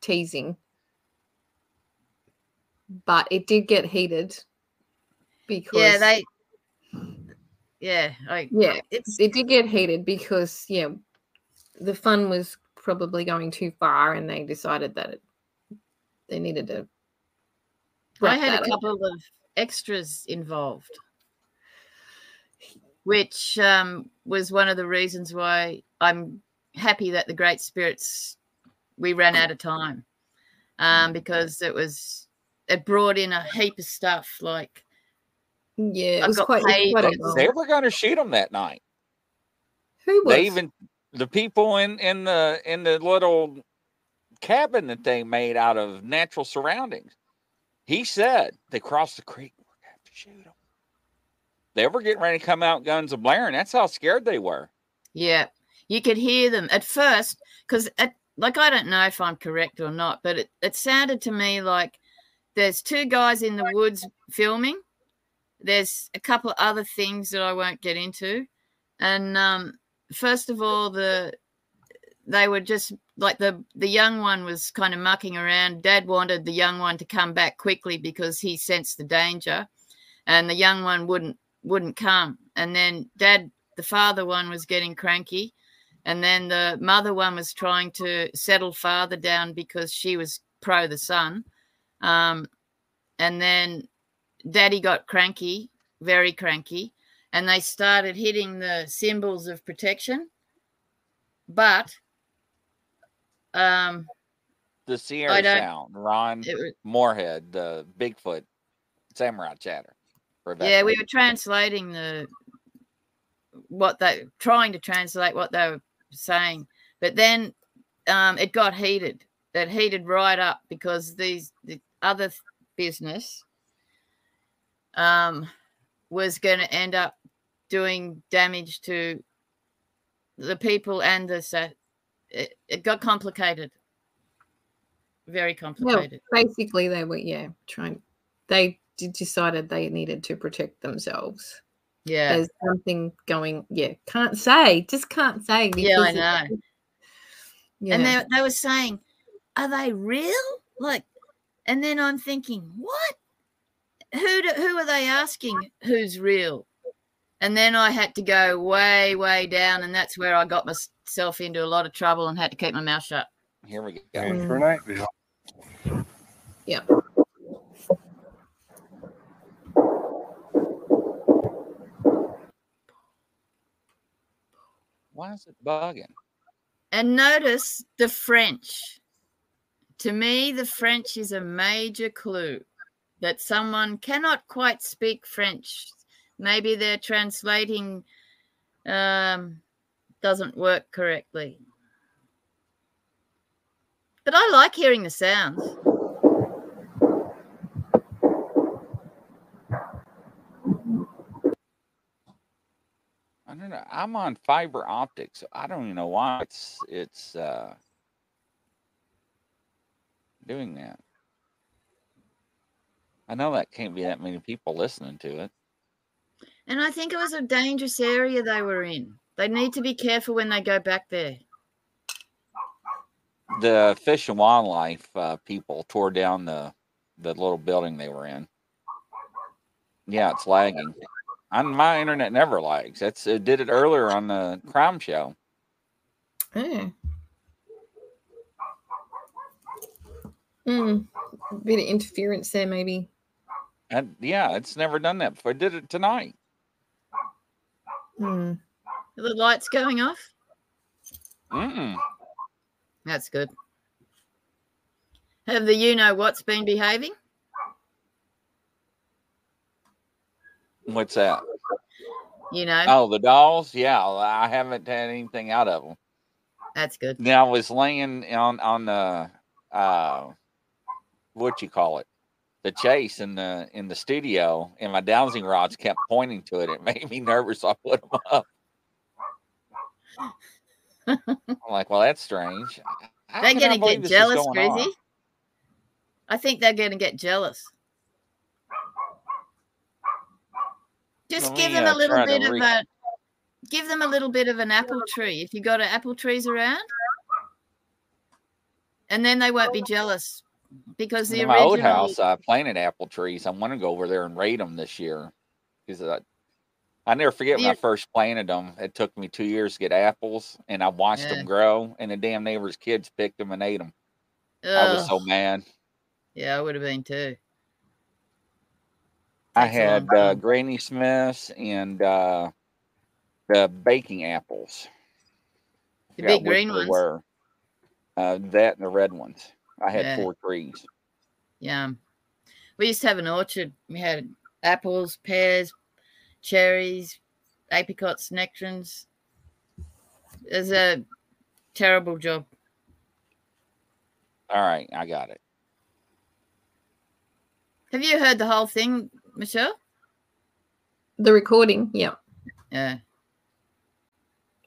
teasing, but it did get heated because yeah, they. Yeah, I. yeah it did get heated because yeah the fun was probably going too far and they decided that it, they needed to I had a up. couple of extras involved, which um, was one of the reasons why I'm happy that the Great Spirits we ran out of time um, because it was it brought in a heap of stuff like yeah it I was got quite, it was paid quite a. They were going to shoot them that night. who was They even the people in in the in the little cabin that they made out of natural surroundings. He said they crossed the creek. We're going to have to shoot them. They were getting ready to come out guns a blaring. That's how scared they were. Yeah, you could hear them at first because, like, I don't know if I'm correct or not, but it, it sounded to me like there's two guys in the woods filming. There's a couple of other things that I won't get into, and um, first of all, the they were just like the the young one was kind of mucking around. Dad wanted the young one to come back quickly because he sensed the danger, and the young one wouldn't wouldn't come. And then Dad the father one was getting cranky and then the mother one was trying to settle father down because she was pro the son um, and then daddy got cranky very cranky and they started hitting the symbols of protection but um, The Sierra Sound, Ron it Morehead, the Bigfoot samurai chatter. Rebecca. yeah we were translating the what they trying to translate what they were saying. But then um, it got heated. It heated right up because these the other business um, was going to end up doing damage to the people and the sa- it, it got complicated. Very complicated. well, basically they were yeah trying they decided they needed to protect themselves yeah there's something going yeah can't say just can't say Yeah, I know. yeah. and they, they were saying are they real like and then i'm thinking what who do, who are they asking who's real and then i had to go way way down and that's where i got myself into a lot of trouble and had to keep my mouth shut Here we go. And for Nightville. yeah Why is it bugging? and notice the french. To me the french is a major clue that someone cannot quite speak french. Maybe they're translating um, doesn't work correctly. But i like hearing the sounds I don't know. I'm on fiber optics. So I don't even know why it's it's uh doing that. I know that can't be that many people listening to it. and i think it was a dangerous area they were in they need to be careful when they go back there The fish and wildlife uh, people tore down the the little building they were in. Yeah, it's lagging. On my internet never lags. That's it did it earlier on the crime show. Hmm. Bit of interference there, maybe. And yeah, it's never done that before. I did it tonight. Hmm. Are the lights going off? Mm-mm. That's good. Have the you know what's been behaving? What's that? You know, Oh, the dolls. Yeah, I haven't had anything out of them. that's good. Now I was laying on on the uh, what you call it, the chase in the in the studio, and my dowsing rods kept pointing to it. It [LAUGHS] made me nervous. So I put them up. [LAUGHS] I'm like, well, that's strange. How They're to get jealous? Grizzy. I think they're to get jealous. Just give them uh, a little bit of re- a give them a little bit of an apple tree if you got apple trees around, and then they won't be jealous because the In my old house, I planted apple trees. I want to go over there and raid them this year because I, I never forget when I first planted them. It took me two years to get apples, and I watched Yeah. them grow. And the damn neighbors' kids picked them and ate them. I was so mad. yeah, I would have been too. I Takes a long had uh. Granny Smiths and uh, the baking apples. The big green ones. Were. Uh, that and the red ones. I had Yeah. four trees. Yeah. We used to have an orchard. We had apples, pears, cherries, apricots, nectarines. It was a terrible job. All right, I got it. Have you heard the whole thing, Michelle? The recording, yeah. Yeah.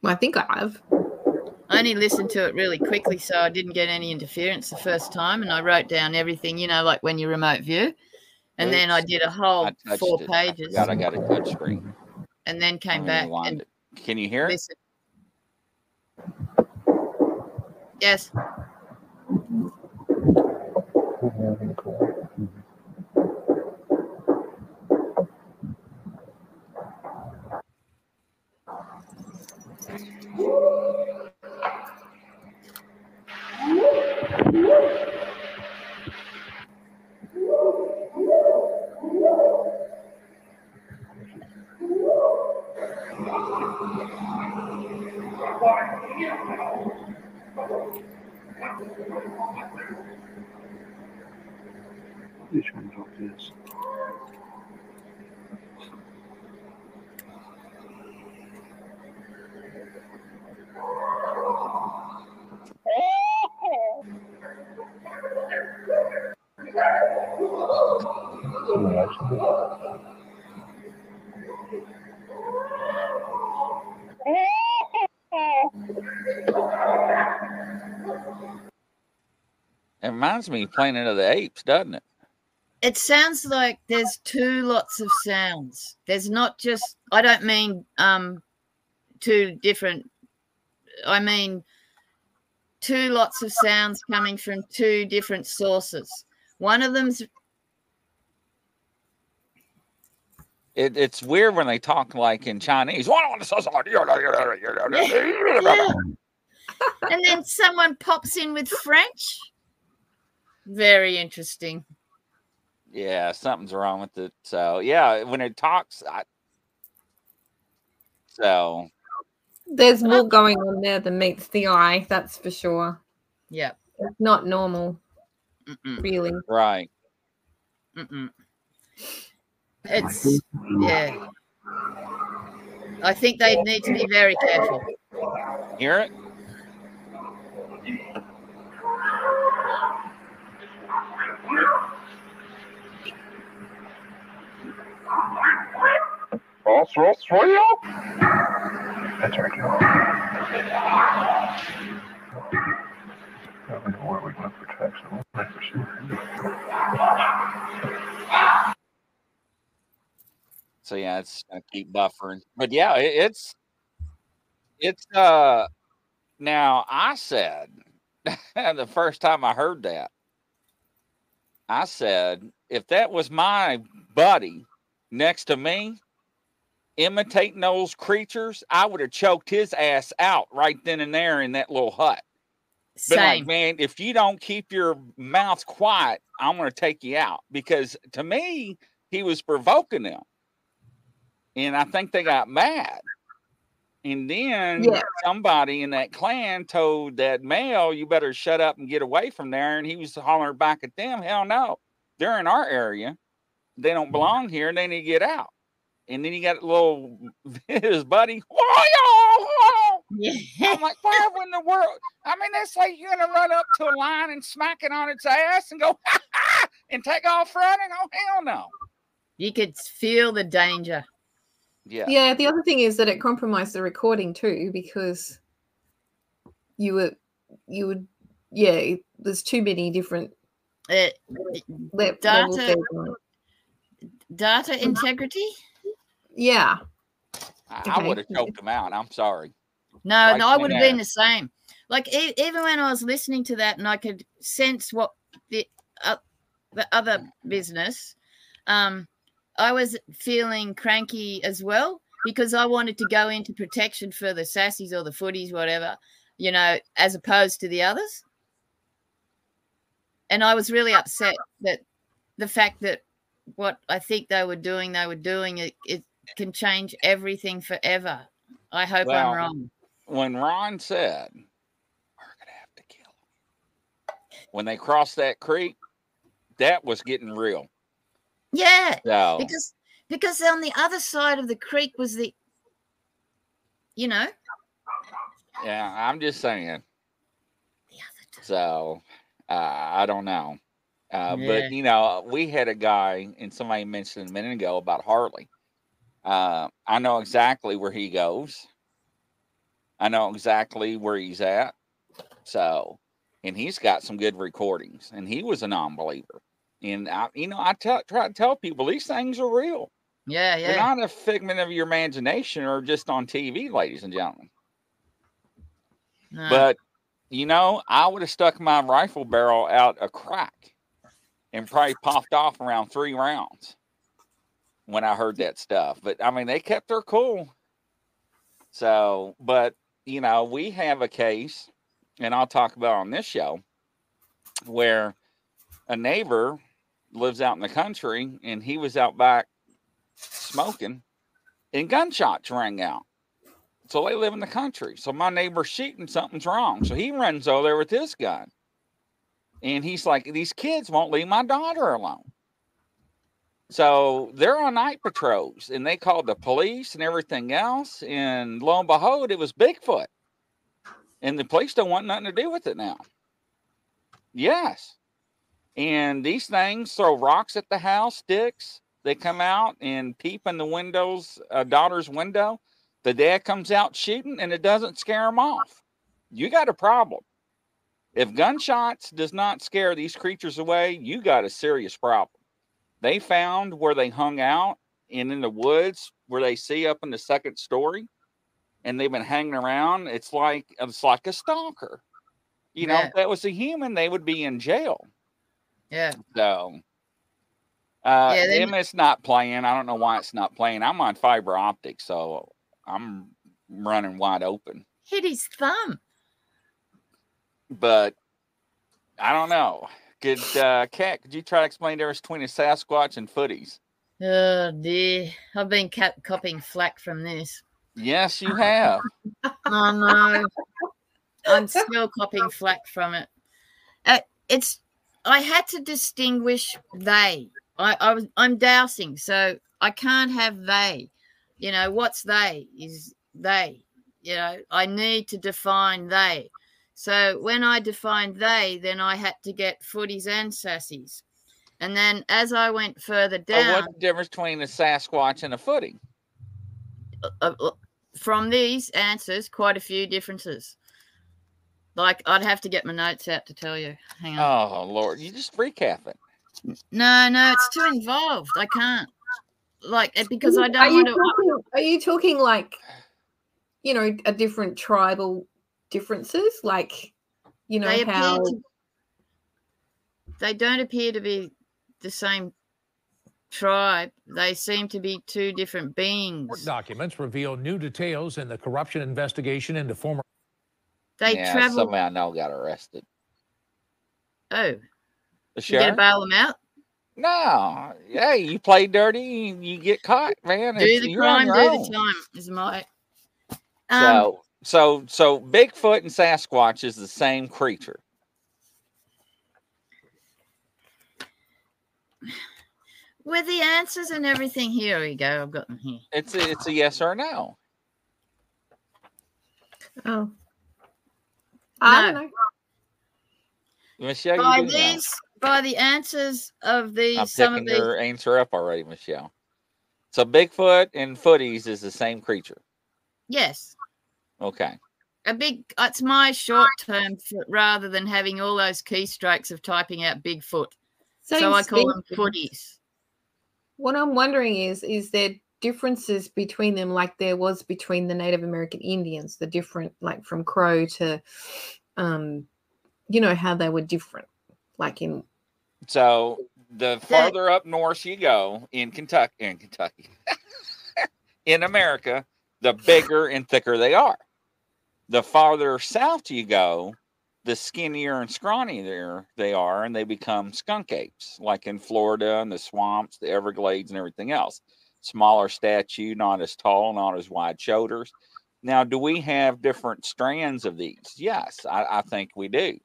Well, I think I have. I only listened to it really quickly, so I didn't get any interference the first time. And I wrote down everything, you know, like when you remote view. And then I did a whole four it. Pages forgot I got a touch screen. and then came back and. Can you hear it? listened. Yes. Which one's off this? It reminds me of Planet of the Apes, doesn't it? It sounds like there's two lots of sounds. There's not just I don't mean um two different I mean two lots of sounds coming from two different sources. One of them's It, it's weird when they talk like in Chinese. yeah, and then someone pops in with French. Very interesting. Yeah, something's wrong with it. So yeah, when it talks, I, so There's more oh. going on there than meets the eye, that's for sure. Yeah. It's not normal, Mm-mm, really. right. mm-mm. It's yeah. I think they need to be very careful. Hear it? That's right. Text. I don't sure. So yeah, it's gonna keep buffering. But yeah, it, it's it's uh now I said [LAUGHS] the first time I heard that, I said if that was my buddy next to me, imitating those creatures, I would have choked his ass out right then and there in that little hut. Been like, Same. man, if you don't keep your mouth quiet, I'm going to take you out. Because to me, he was provoking them. And I think they got mad. And then Yeah. somebody in that clan told that male, you better shut up and get away from there. And he was hollering back at them, hell no. They're in our area. They don't mm-hmm. belong here. They need to get out. And then he got a little [LAUGHS] his buddy. Yeah. I'm like, why in the world? I mean, that's like you're gonna run up to a line and smack it on its ass and go [LAUGHS] and take off running. Oh hell no. You could feel the danger. Yeah. Yeah, the other thing is that it compromised the recording too because you were you would yeah, there's too many different It, le- Data- levels there on it. data integrity? Yeah. I, I would have choked him out. I'm sorry. No, Right no, I would have been the same. Like e- even when I was listening to that, and I could sense what the uh, the other business, um, I was feeling cranky as well because I wanted to go into protection for the sassies or the footies, whatever, you know, as opposed to the others. And I was really upset that the fact that what I think they were doing, they were doing it, it can change everything forever. I hope Well, I'm wrong. When Ron said, We're gonna have to kill him. When they crossed that creek, that was getting real. Yeah, So because because on the other side of the creek was the, you know, yeah, I'm just saying. the other. T- So uh, I don't know. Uh, Yeah. But, you know, we had a guy, and somebody mentioned a minute ago about Harley. Uh, I know exactly where he goes, I know exactly where he's at. So, and he's got some good recordings, and he was a non believer. And, I, you know, I tell, try to tell people these things are real. yeah, yeah. They're not a figment of your imagination or just on TV, ladies and gentlemen. No. But you know, I would have stuck my rifle barrel out a crack and probably popped off around three rounds when I heard that stuff. But I mean, they kept their cool. So, but you know, we have a case, and I'll talk about on this show, where a neighbor lives out in the country and he was out back smoking and gunshots rang out. So they live in the country. So my neighbor's shooting, something's wrong. So he runs over there with his gun. And he's like, These kids won't leave my daughter alone. So they're on night patrols and they called the police and everything else. And lo and behold, it was Bigfoot. And the police don't want nothing to do with it now. Yes. And these things throw rocks at the house, sticks. They come out and peep in the windows, a daughter's window. The dad comes out shooting and it doesn't scare them off. You got a problem. If gunshots does not scare these creatures away, you got a serious problem. They found where they hung out and in the woods where they see up in the second story, and they've been hanging around. It's like it's like a stalker. You know, if that was a human, they would be in jail. yeah, So, uh, Yeah, they- it's not playing. I don't know why it's not playing. I'm on fiber optic, so I'm running wide open. hit his thumb. But I don't know. Could uh, Kat, could you try to explain the difference between a Sasquatch and footies? Oh dear, I've been cap- copying flack from this. Yes, you have. [LAUGHS] Oh no, I'm still copying flack from it. Uh, it's I had to distinguish they. I, I was I'm dousing, so I can't have they. You know what's they is they. You know I need to define they. So when I defined they, then I had to get footies and sassies. And then as I went further But down, what's the difference between a Sasquatch and a footy? uh, uh, from these answers, quite a few differences. Like I'd have to get my notes out to tell you. Hang on. Oh Lord, you just recap it. No, no, it's too involved. I can't. Like because I don't you want to. talking, are you talking like you know a different tribal differences like you know They how to. They don't appear to be the same tribe, they seem to be two different beings. Court documents reveal new details in the corruption investigation into former They yeah, travel. somebody I know got arrested. Oh, The you sheriff? gotta bail them out. No, yeah, you play dirty, you get caught, man. Do It's- the crime, do own. the time. Is my. Um, So, so, so Bigfoot and Sasquatch is the same creature. with the answers and everything, here we go. I've got them here. It's a, it's a yes or no. Oh. I don't know. Michelle, By you do know. these, by the answers of these, I'm some of picking these. your answer up already, Michelle. So Bigfoot and footies is the same creature. Yes, Okay. a big. It's my short term for, rather than having all those keystrokes of typing out Bigfoot. So, I call them Steve, footies. What I'm wondering is, is there differences between them, like there was between the Native American Indians, the different, like from Crow to, um, you know, how they were different, like in So the farther up north you go in Kentucky, in Kentucky, [LAUGHS] in America, the bigger and thicker they are. The farther south you go, the skinnier and scrawnier they are, and they become skunk apes, like in Florida and the swamps, the Everglades, and everything else. Smaller statue, not as tall, not as wide shoulders. Now, do we have different strands of these? Yes, I, I think we do.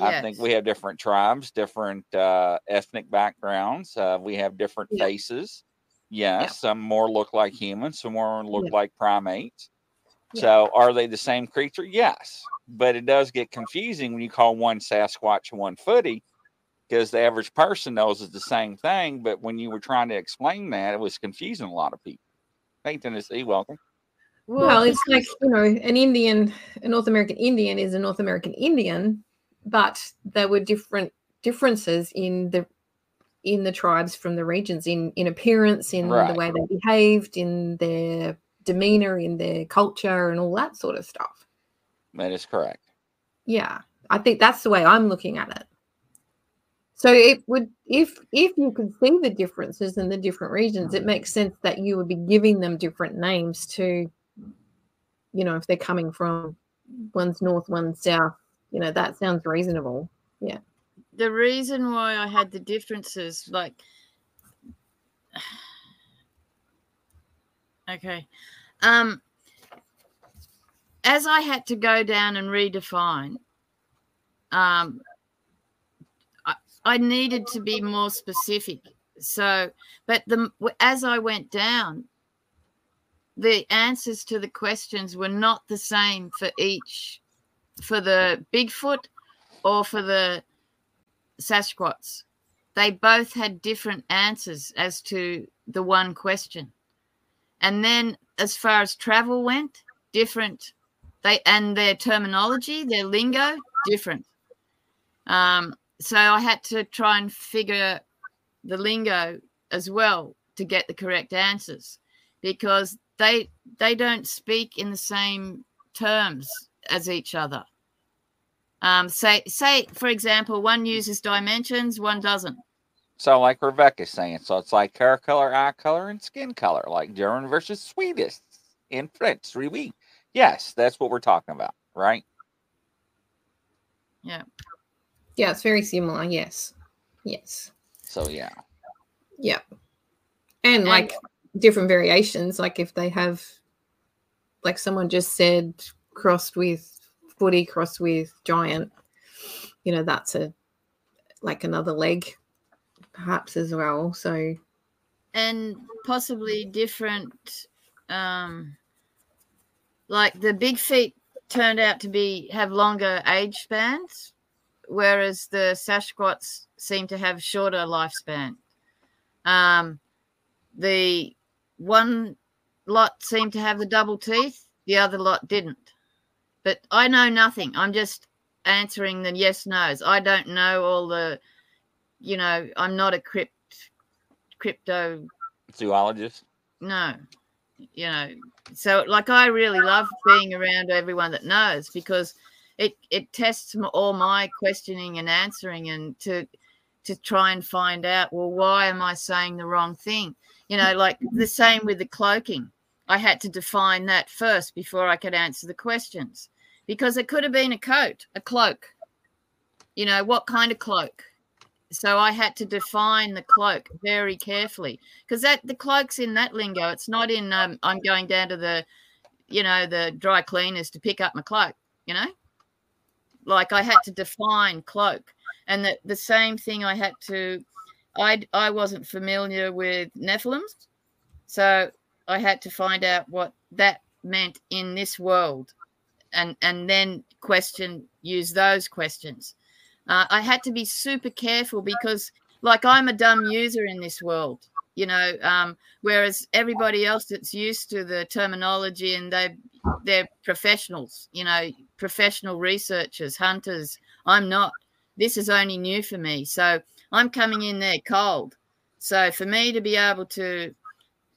I think we have different tribes, different uh, ethnic backgrounds. Uh, we have different Yeah. faces. Yes, some more look like humans, some more look Yeah. like primates. Yeah. So, are they the same creature? Yes, but it does get confusing when you call one Sasquatch and one Footy, because the average person knows it's the same thing. But when you were trying to explain that, it was confusing a lot of people. Hey, Tennessee, welcome. Well, it's like you know, an Indian, a North American Indian is a North American Indian, but there were different differences in the in the tribes from the regions in in appearance, in Right. the way they behaved, in their demeanor, in their culture, and all that sort of stuff. That is correct. Yeah, I think that's the way I'm looking at it. So it would if if you could see the differences in the different regions, it makes sense that you would be giving them different names to, you know, if they're coming from one's north, one's south. You know, that sounds reasonable. Yeah. The reason why I had the differences, like, okay, um, as I had to go down and redefine, um, I, I needed to be more specific. So, but the as I went down, the answers to the questions were not the same for each, for the Bigfoot or for the Sasquatch. They both had different answers as to the one question. And then as far as travel went, different they and their terminology, their lingo, different. Um, so I had to try and figure the lingo as well to get the correct answers because they they don't speak in the same terms as each other. Um, say, say, for example, one uses dimensions, one doesn't. So, like Rebecca's saying, so it's like hair color, eye color, and skin color, like German versus Swedish in French. Oui, oui. Yes, that's what we're talking about, right? Yeah. Yeah, it's very similar. Yes, yes, So, yeah. yeah, and like different variations. Like if they have, like someone just said, crossed with footy, crossed with giant. You know, that's a like another leg, perhaps as well. So. And possibly different um like the big feet turned out to be have longer age spans whereas the sasquatch seem to have shorter lifespan. Um the one lot seemed to have the double teeth the other lot didn't. But i know nothing. I'm just answering the yes no's i don't know all the you know i'm not a crypt crypto Zoologist. no you know so like i really love being around everyone that knows because it it tests all my questioning and answering and to to try and find out, well, why am I saying the wrong thing? You know, like the same with the cloaking. I had to define that first before I could answer the questions because it could have been a coat, a cloak. You know, what kind of cloak? So I had to define the cloak very carefully because that the cloak's in that lingo. It's not in um, I'm going down to the, you know, the dry cleaners to pick up my cloak. You know, like I had to define cloak, and the the same thing I had to. I I wasn't familiar with Nephilims, so I had to find out what that meant in this world, and and then question use those questions. Uh, I had to be super careful because, like, I'm a dumb user in this world, you know. Um, whereas everybody else that's used to the terminology and they they're professionals, you know, professional researchers, hunters. I'm not. This is only new for me, so I'm coming in there cold. So for me to be able to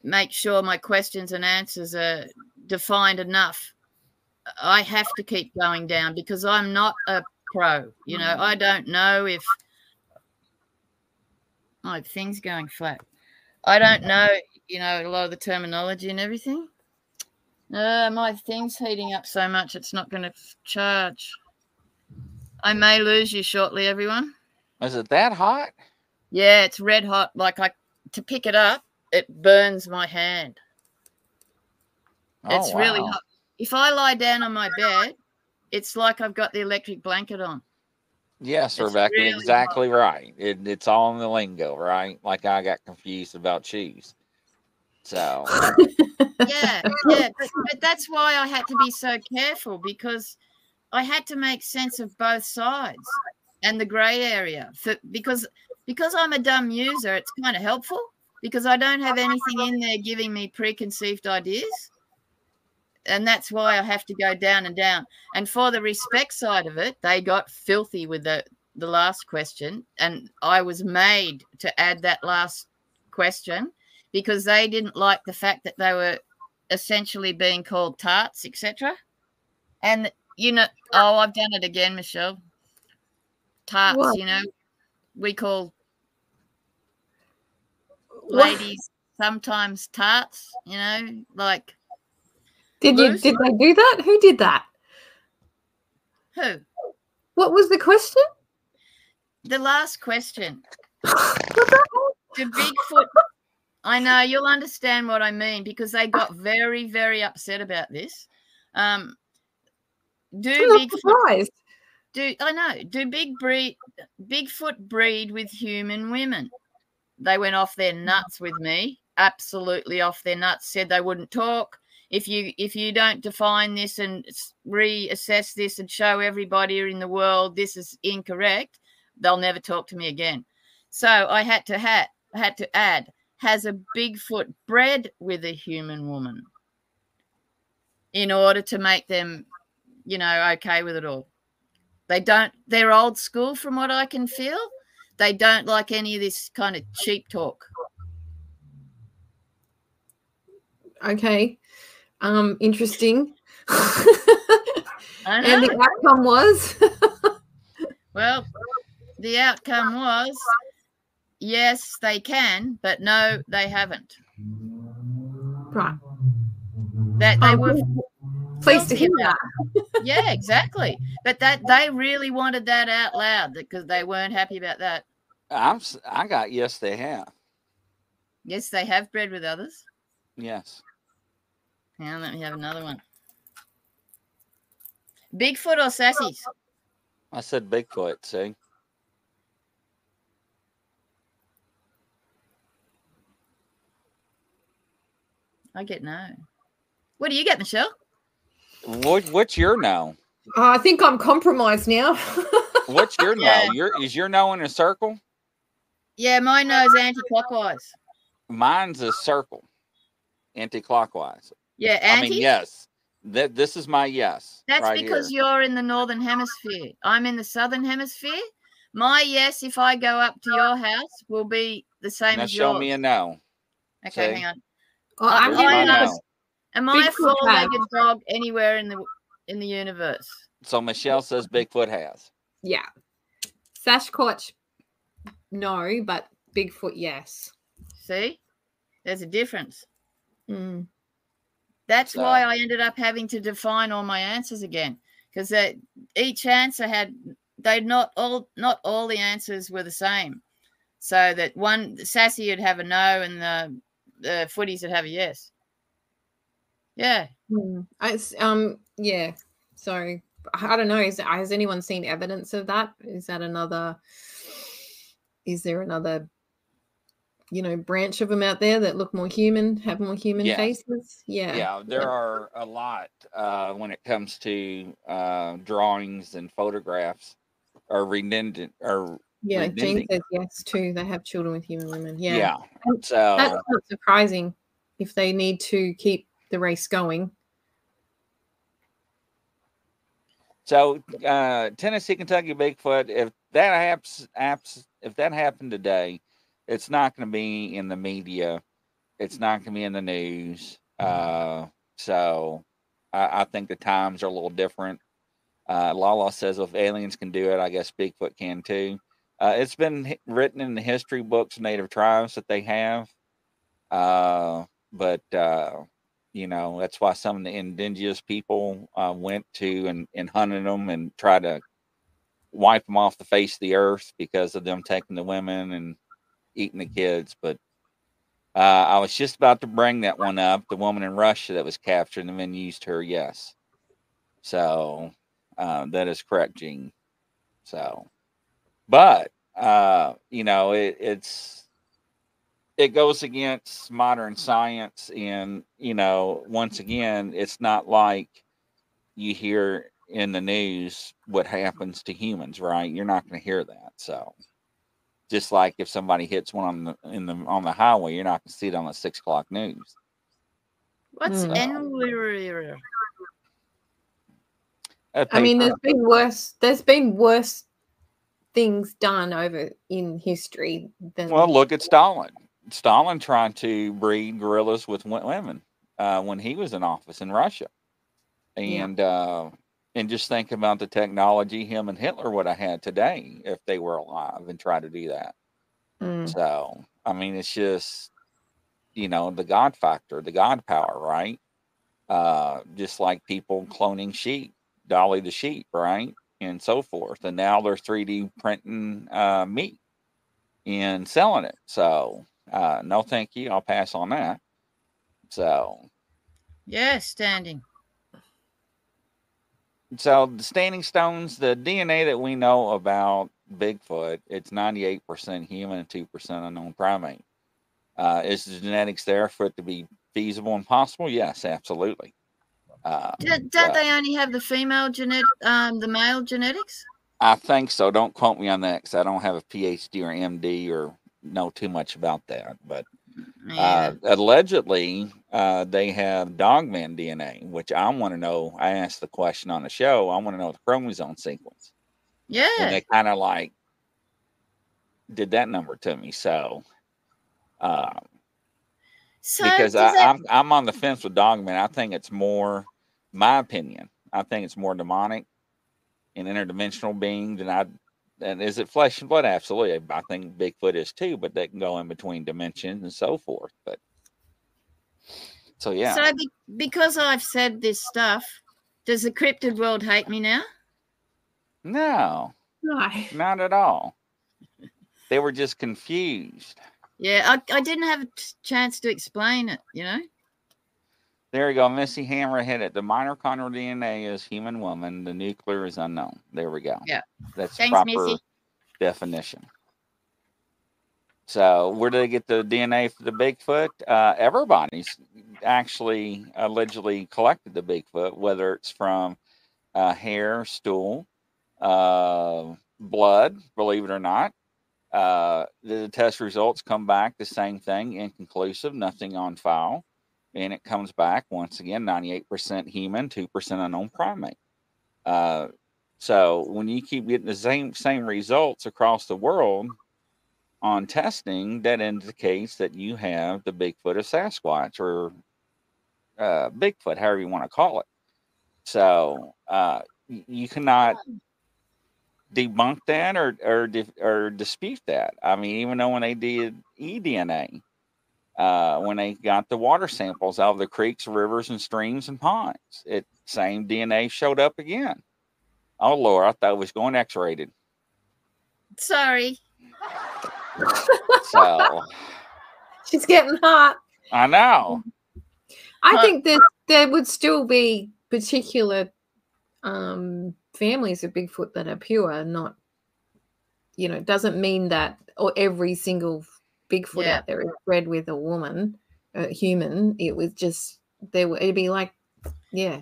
make sure my questions and answers are defined enough, I have to keep going down because I'm not a pro. You know, I don't know if my thing's going flat. I don't know, you know, a lot of the terminology and everything. Uh, my thing's heating up so much it's not going to charge. I may lose you shortly, everyone. Is it that hot? Yeah, it's red hot. Like I to pick it up, it burns my hand. Oh, it's really hot. If I lie down on my bed, it's like I've got the electric blanket on. Yes, It's Rebecca, really exactly right. It, it's all in the lingo, right? Like I got confused about cheese. So [LAUGHS] yeah, yeah. [LAUGHS] But, but that's why I had to be so careful because I had to make sense of both sides and the grey area. For because because I'm a dumb user, it's kind of helpful because I don't have anything in there giving me preconceived ideas. And that's why I have to go down and down. And for the respect side of it, they got filthy with the the last question, and I was made to add that last question because they didn't like the fact that they were essentially being called tarts, etc. And you know, oh, I've done it again, Michelle. Tarts, What? you know, we call What? ladies sometimes tarts, you know, like Did you did they do that? Who did that? who? What was the question? The last question. The Bigfoot I know you'll understand what I mean because they got very, very upset about this. Um do I'm Bigfoot surprised. do I know? Do big breed Bigfoot breed with human women? They went off their nuts with me. Absolutely off their nuts. Said they wouldn't talk. If you if you don't define this and reassess this and show everybody in the world this is incorrect, they'll never talk to me again. So I had to hat I had to add has a Bigfoot bred with a human woman in order to make them, you know, okay with it all. They don't, they're old school from what I can feel. They don't like any of this kind of cheap talk. Okay. Um, interesting. I and the outcome was Well, the outcome was yes, they can, but no, they haven't. right. That they Um, were pleased to hear that. yeah, exactly. But that they really wanted that out loud because they weren't happy about that. I'm s- I got yes they have. Yes, they have bred with others. Yes. Now let me have another one. Bigfoot or sassies? I said Bigfoot, see? I get no. What do you get, Michelle? What what's your no? Oh, I think I'm compromised now. [LAUGHS] What's your Yeah. no? Your is your no in a circle? Yeah, my nose anti-clockwise. Mine's a circle. Anti-clockwise. Yeah, I mean, yes. That this is my yes. That's right because here. you're in the northern hemisphere. I'm in the southern hemisphere. My yes, if I go up to your house, will be the same now as show yours. me a no. okay, see. hang on. Oh, I'm I- giving I a. Am I a Bigfoot has. four-legged dog anywhere in the in the universe? So Michelle says Bigfoot has. yeah. Sasquatch no, but Bigfoot, yes. See, there's a difference. Mm. That's So- why I ended up having to define all my answers again because each answer had they not all not all the answers were the same. So that one sassy would have a no and the the footies would have a yes. Yeah. Mm. It's um yeah. So I don't know. Is has anyone seen evidence of that? Is that another? Is there another? You know, branch of them out there that look more human, have more human Yeah. faces. Yeah. Yeah, there are a lot uh, when it comes to uh, drawings and photographs are redundant or Yeah. Gene Redundant. says yes too. They have children with human women. Yeah. yeah. And So That's not surprising if they need to keep the race going. So, uh, Tennessee, Kentucky Bigfoot. If that happens, apps, if that happened today, it's not going to be in the media. It's not going to be in the news. Uh, so, I, I think the times are a little different. Uh, Lala says if aliens can do it, I guess Bigfoot can too. Uh, it's been written in the history books native tribes that they have. Uh, but uh, you know that's why some of the indigenous people uh, went to and, and hunted them and tried to wipe them off the face of the earth because of them taking the women and eating the kids but uh, i was just about to bring that one up the woman in russia that was captured and then used her yes. So uh, that is correct Gene. So but uh, you know it, it's it goes against modern science and you know once again it's not like you hear in the news what happens to humans right? You're not going to hear that so just like if somebody hits one on the in the on the highway you're not going to see it on the six o'clock news What's Mm. en- A I mean, there's been worse. There's been worse things done over in history than. well look at stalin stalin trying to breed gorillas with women uh, when he was in office in russia Yeah. and uh, and just think about the technology him and Hitler would have had today if they were alive and tried to do that. Mm. So I mean, it's just you know the God factor, the God power, right? Uh, just like people cloning sheep, Dolly the sheep, right, and so forth. And now they're 3D printing uh, meat and selling it. So uh, no, thank you. I'll pass on that. So yeah, standing. So the standing stones, the DNA that we know about Bigfoot, it's 98% human and 2% unknown primate. Uh, is the genetics there for it to be feasible and possible? Yes, absolutely. Uh, don't they only have the female genet, um, the male genetics? I think so. Don't quote me on that because I don't have a PhD or MD or know too much about that. But. Uh, allegedly, uh, they have dogman DNA, which I want to know. I asked the question on the show. I want to know the chromosome sequence. and yeah. they kind of like did that number to me. So, um, So because I, that- I'm I'm on the fence with Dogman. I think it's more, my opinion. I think it's more demonic and interdimensional being than I. And is it flesh and blood? Absolutely. I think Bigfoot is too, but they can go in between dimensions and so forth. But so yeah, So be- because I've said this stuff, does the cryptid world hate me now? no, No. not at all. They were just confused. Yeah, I, I didn't have a chance to explain it, you know? There you go. Missy Hammer hit it. The mitochondrial DNA is human woman. The nuclear is unknown. There we go. Yeah. That's Thanks, proper Missy. definition. So where do they get the DNA for the Bigfoot? Uh, everybody's actually allegedly collected the Bigfoot, whether it's from uh, hair, stool, uh, blood, believe it or not. Uh, the test results come back the same thing, inconclusive, nothing on file and it comes back once again 98% human 2% unknown primate uh, so when you keep getting the same same results across the world on testing that indicates that you have the bigfoot of sasquatch or uh, bigfoot however you want to call it so uh, you cannot debunk that or or or dispute that. I mean, even though when they did eDNA, uh, when they got the water samples out of the creeks, rivers, and streams and ponds, it same DNA showed up again. Oh Lord, I thought it was going X-rated. Sorry. So [LAUGHS] She's getting hot. I know. I think that there would still be particular um, families of Bigfoot that are pure, not, you know, doesn't mean that or every single Bigfoot Yeah. out there is bred with a woman, a human. It was just there. would- It'd be like, yeah.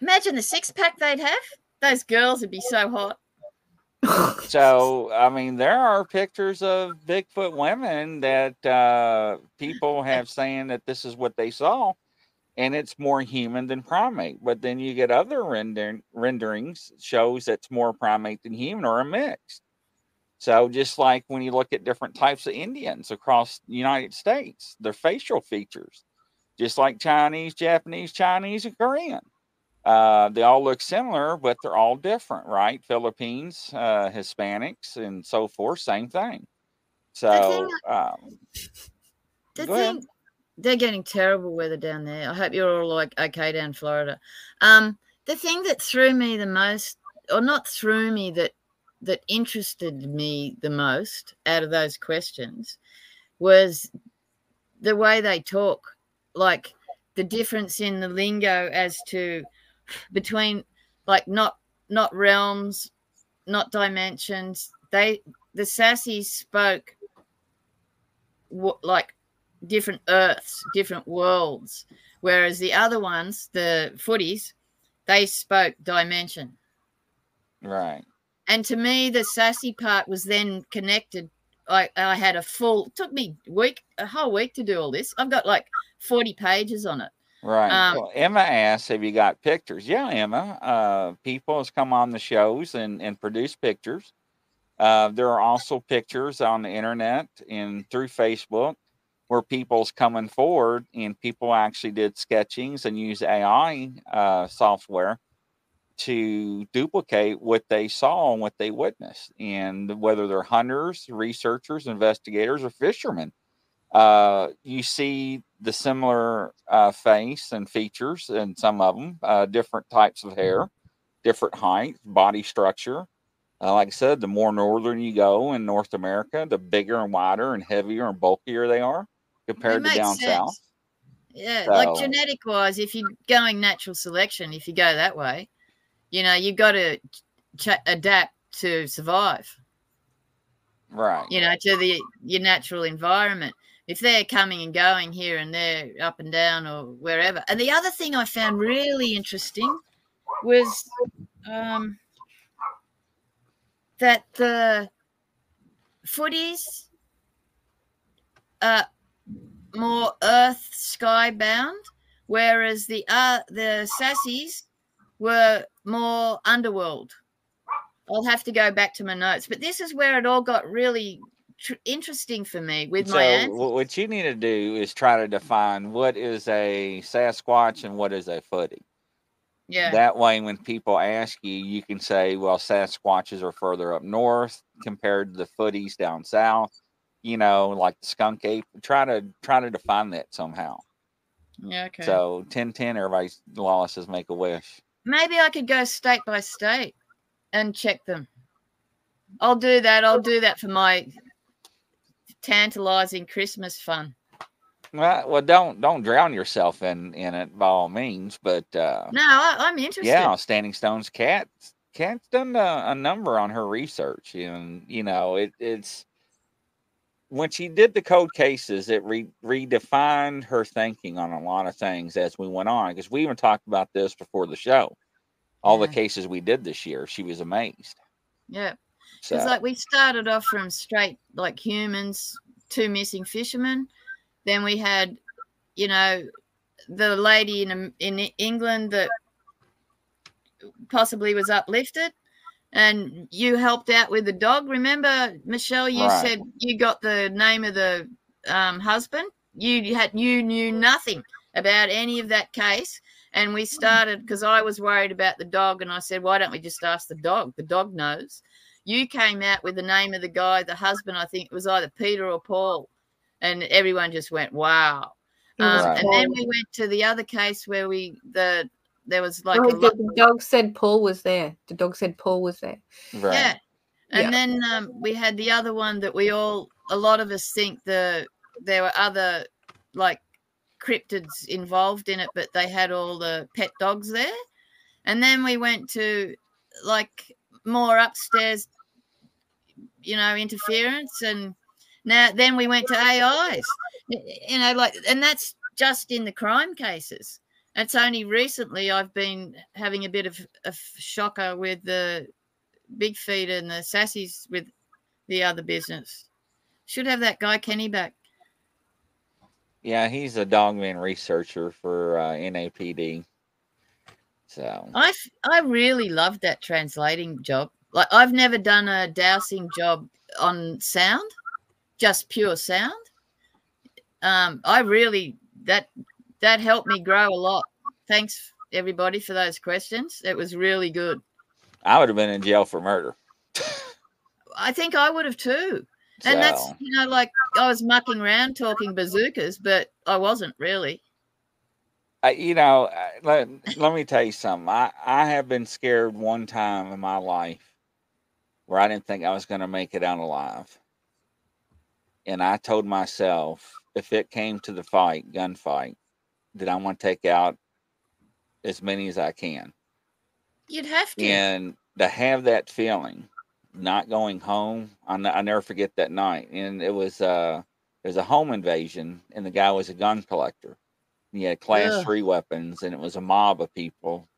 Imagine the six pack they'd have. Those girls would be so hot. [LAUGHS] So I mean, there are pictures of Bigfoot women that uh, people have saying that this is what they saw, and it's more human than primate. But then you get other render- renderings shows that's more primate than human or a mix. So just like when you look at different types of Indians across the United States, their facial features, just like Chinese, Japanese, Chinese, and Korean. Uh, they all look similar, but they're all different, right? Philippines, uh, Hispanics, and so forth, same thing. So, um, The Go ahead. thing, they're getting terrible weather down there. I hope you're all like okay down Florida. Um, the thing that threw me the most, or not threw me, that that interested me the most out of those questions, was the way they talk, like the difference in the lingo as to between like not not realms, not dimensions. They the sassies spoke like different earths, different worlds, whereas the other ones, the footies, they spoke dimension. right. And to me, the sassy part was then connected. I, I had a full took me week a whole week to do all this. I've got like 40 pages on it. Right. Um, well, Emma asked, "Have you got pictures?" Yeah, Emma. Uh, people has come on the shows and and produce pictures. Uh, there are also pictures on the internet and through Facebook where people's coming forward and people actually did sketchings and use AI uh, software to duplicate what they saw and what they witnessed, and whether they're hunters, researchers, investigators, or fishermen uh, you see the similar uh, face and features in some of them, uh, different types of hair, different height, body structure. Uh, like I said, the more northern you go in North America, the bigger and wider and heavier and bulkier they are compared to down sense. south. Yeah, like genetic wise, if you're going natural selection, if you go that way, you know, you've got to ch- adapt to survive. Right. you know, to the your natural environment. If they're coming and going here and there, up and down or wherever. And the other thing I found really interesting was um, that the footies are more earth sky bound, whereas the uh, the sassies were more underworld. I'll have to go back to my notes, but this is where it all got really tr- interesting for me with so my answers. what you need to do is try to define what is a Sasquatch and what is a footy. Yeah, That way, when people ask you, you can say, well, Sasquatches are further up north compared to the footies down south. You know, like the skunk ape. Try to try to define that somehow. yeah, okay. So ten ten, everybody's law says make a wish. Maybe I could go state by state and check them. I'll do that. I'll do that for my tantalizing Christmas fun. Well, well, don't don't drown yourself in in it by all means. But uh, No, I, I'm interested. yeah, Standing Stone's Cath Cath's done a, a number on her research, and you know it it's when she did the code cases, it re- redefined her thinking on a lot of things as we went on. Because we even talked about this before the show. All the cases we did this year, she was amazed. Yeah. So Because like we started off from straight like humans, two missing fishermen. Then we had, you know, the lady in um, in England that possibly was uplifted, and you helped out with the dog. Remember, Michelle? You Right. said you got the name of the um, husband. You had you knew nothing about any of that case. And we started because I was worried about the dog, and I said, "Why don't we just ask the dog? The dog knows." you came out with the name of the guy, the husband. I think it was either Peter or Paul, and everyone just went, "Wow." Um, Right. And then we went to the other case where we the there was like Oh, a the, the dog said Paul was there. The dog said Paul was there. Right. yeah, and Yeah. then um, we had the other one that we all a lot of us think the there were other like cryptids involved in it, but they had all the pet dogs there, and then we went to like more upstairs, you know, interference, and now then we went to AIs, you know, like, and that's just in the crime cases. It's only recently I've been having a bit of a shocker with the big feet and the sassies with the other business. Should have that guy Kenny back. Yeah, he's a dogman researcher for uh, NAPD. So I I really loved that translating job. Like I've never done a dowsing job on sound, just pure sound. Um, I really that that helped me grow a lot. Thanks everybody for those questions. It was really good. I would have been in jail for murder. I think I would have too. And that's you know, like I was mucking around talking bazookas, but I wasn't really. I, you know, let, let me tell you something. I, I have been scared one time in my life where I didn't think I was going to make it out alive. And I told myself, if it came to the fight, gunfight, that I want to take out as many as I can. You'd have to. And to have that feeling, not going home, I, n- I never forget that night. And it was uh, it was a home invasion, and the guy was a gun collector. He had class Ugh. three weapons, and it was a mob of people.